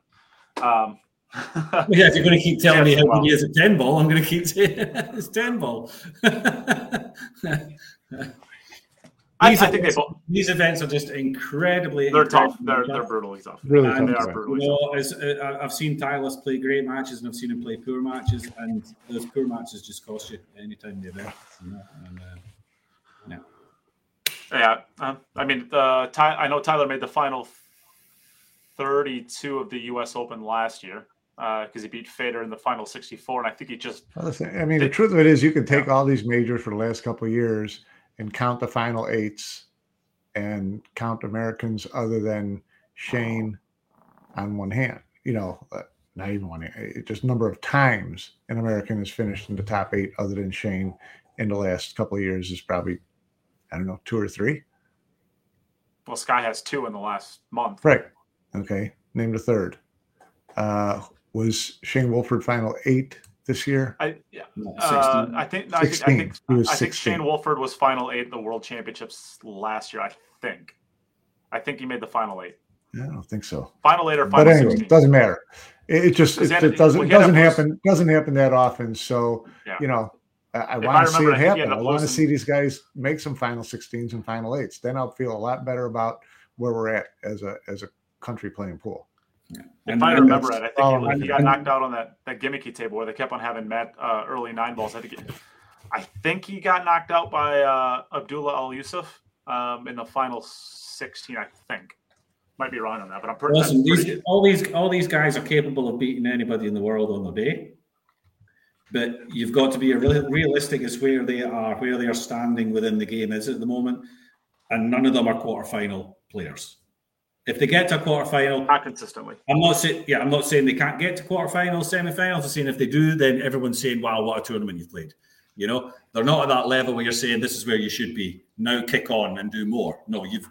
Um, yeah, if you're going to keep telling me how well. he is at ten ball, I'm going to keep saying it's ten ball. These, I, I think events, they these events are just incredibly. They're tough. They're, they're brutally tough. Really and tough. They are brutally you know, tough. Uh, I've seen Tyler play great matches, and I've seen him play poor matches, and those poor matches just cost you anytime the event. You know? and, uh, yeah. Yeah, uh, I mean, uh, Ty, I know Tyler made the final 32 of the U.S. Open last year because uh, he beat Federer in the final 64, and I think he just. I mean, the truth of it is, you can take yeah. all these majors for the last couple of years and count the final eights and count Americans other than Shane on one hand. You know, uh, not even one hand, just number of times an American has finished in the top eight other than Shane in the last couple of years is probably, I don't know, two or three. Well, Sky has two in the last month. Right. Okay. Name the third. Uh, was Shane Wolford final eight this year? I yeah. Uh, I think no, I think, I think, I think Shane Wolford was final eight in the World Championships last year. I think. I think he made the final eight. Yeah, I don't think so. Final eight or final. But anyway, 16. doesn't matter. It, it just it, it, doesn't it doesn't happen doesn't happen that often. So yeah. you know, I, I want to see it happen. I want to see these guys make some final 16s and final eights. Then I'll feel a lot better about where we're at as a as a country playing pool. Yeah. If I remember right, I think he, he, got knocked out on that, that gimmicky table where they kept on having Matt uh, early nine balls. I think it, I think he got knocked out by uh, Abdullah Al Yusuf um, in the final sixteen. I think might be wrong on that, but I'm pretty. Listen, these, all these all these guys are capable of beating anybody in the world on the day. But you've got to be realistic as where they are, where they are standing within the game is at the moment, and none of them are quarterfinal players. If they get to a quarterfinal, not consistently. I'm not saying, yeah, I'm not saying they can't get to quarterfinals, semifinals. I'm saying if they do, then everyone's saying, "Wow, what a tournament you've played." You know, they're not at that level where you're saying this is where you should be. Now kick on and do more. No, you've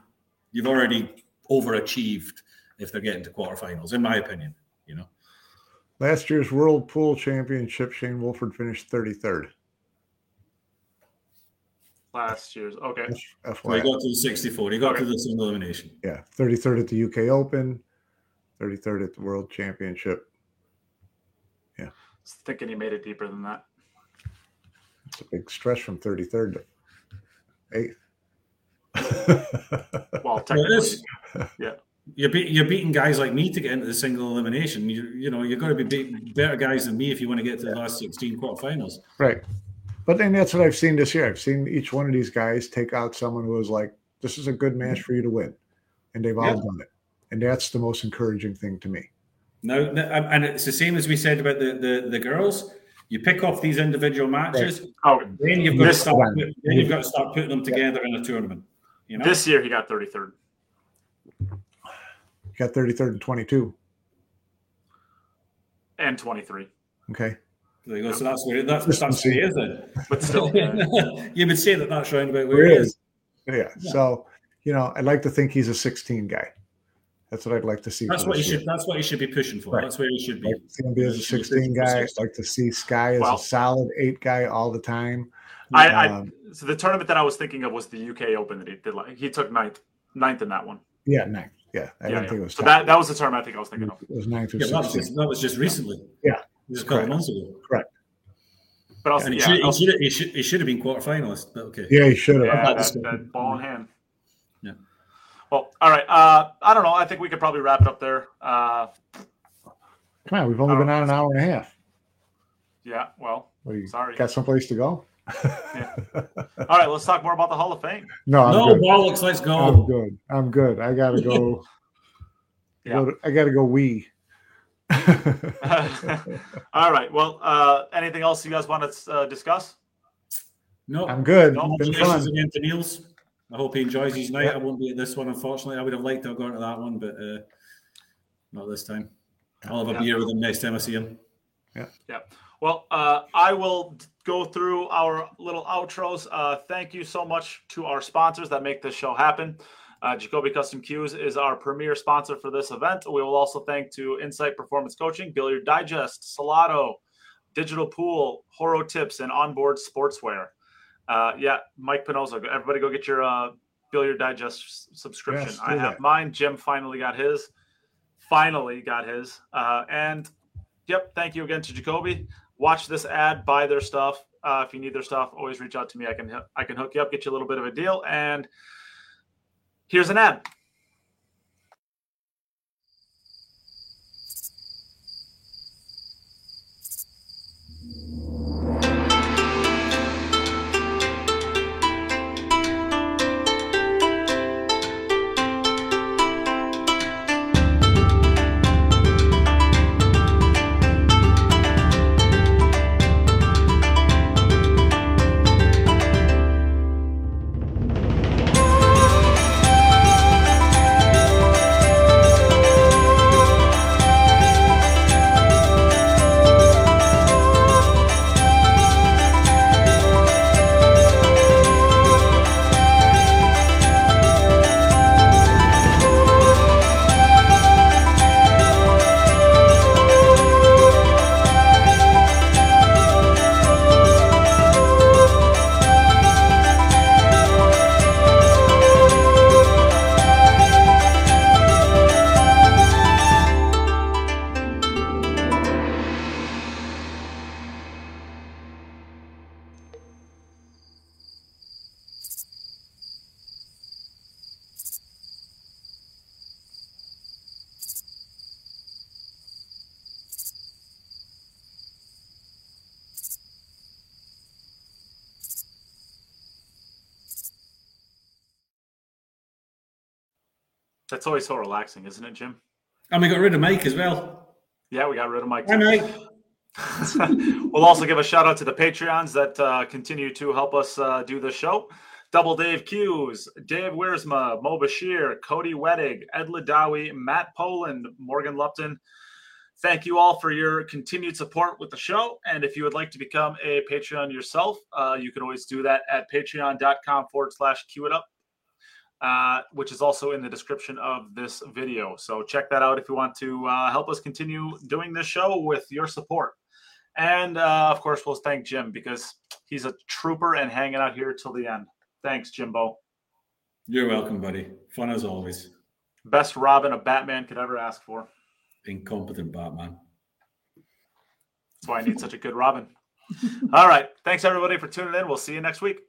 you've already overachieved if they're getting to quarterfinals, in my opinion. You know. Last year's World Pool Championship, Shane Wolford finished 33rd last year's. Okay. So he got to the 64. He got okay. to the single elimination. Yeah. 33rd at the UK Open, 33rd at the World Championship. Yeah. I was thinking he made it deeper than that. It's a big stretch from 33rd to 8th. well, technically, yeah. You're, be- you're beating guys like me to get into the single elimination. You you know you've got to be beating better guys than me if you want to get to the last 16 quarterfinals. Right. But then that's what I've seen this year. I've seen each one of these guys take out someone who was like, "This is a good match for you to win," and they've all done it. And that's the most encouraging thing to me. No, um, and it's the same as we said about the the, the girls. You pick off these individual matches. Right. Oh, then you've got to start. Put, then you've got to start putting them together yeah. in a tournament. You know? This year he got thirty third. He got thirty third and twenty two. And twenty three. Okay. There you go. So that's where that's, that's where he is then. But still, you would say that that's round about where, he is. Yeah. yeah. So you know, I'd like to think he's a 16 guy. That's what I'd like to see. That's what he should. That's what he should be pushing for. Right. That's where he should be. Like to be as a 16 guy. I'd like to see Sky as well, a solid eight guy all the time. I, um, I, so the tournament that I was thinking of was the UK Open that he did. Like he took ninth, ninth in that one. Yeah, ninth. Yeah, I yeah, yeah. think it was. So that, that was the tournament I think I was thinking of. It was ninth or yeah, that was, just, that was just recently. Yeah, just a couple months ago. Correct. But also, he, yeah, should, also, he, should, he, should, he should have been quarterfinalist. But okay. Yeah, he should have. Yeah, that, that ball in hand. Yeah. Well, all right. Uh, I don't know. I think we could probably wrap it up there. Uh, Come on, we've only been on an hour and a half. Yeah. Well, you sorry. Got someplace to go? yeah. All right, let's talk more about the Hall of Fame. No, I'm no, good. bollocks. Let's go. I'm good. I'm good. I gotta go. yeah. Go to, I gotta go. We. All right. Well, uh, anything else you guys want to uh, discuss? No, I'm good. No, again to Niels. I hope he enjoys his night. I won't be at this one, unfortunately. I would have liked to have gone to that one, but uh, not this time. I'll have a yeah. beer with him next time I see him. Yeah. Yeah. Well, uh, I will go through our little outros. Uh, thank you so much to our sponsors that make this show happen. Uh, Jacoby Custom Cues is our premier sponsor for this event. We will also thank to Insight Performance Coaching, Billiard Digest, Salado, Digital Pool, Horo Tips, and Onboard Sportswear. Uh, yeah, Mike Panozzo, everybody go get your uh, Billiard Digest subscription. Yes, I have that. mine. Jim finally got his. Finally got his. Uh, and yep, thank you again to Jacoby. Watch this ad, buy their stuff. Uh, if you need their stuff, always reach out to me. I can I can hook you up, get you a little bit of a deal, and Here's an ad. That's always so relaxing, isn't it, Jim? And we got rid of Mike as well. Yeah, we got rid of Mike. Hi, Mike. we'll also give a shout out to the Patreons that uh, continue to help us uh, do the show. Double Dave Hughes, Dave Wiersma, Mo Bashir, Cody Wettig, Ed Ladawi, Matt Poland, Morgan Lupton. Thank you all for your continued support with the show. And if you would like to become a Patreon yourself, uh, you can always do that at patreon.com forward slash cue it up, uh, which is also in the description of this video. So check that out if you want to uh, help us continue doing this show with your support. And uh, of course, we'll thank Jim because he's a trooper and hanging out here till the end. Thanks, Jimbo. You're welcome, buddy. Fun as always. Best Robin a Batman could ever ask for. Incompetent Batman. That's why I need such a good Robin. All right. Thanks, everybody, for tuning in. We'll see you next week.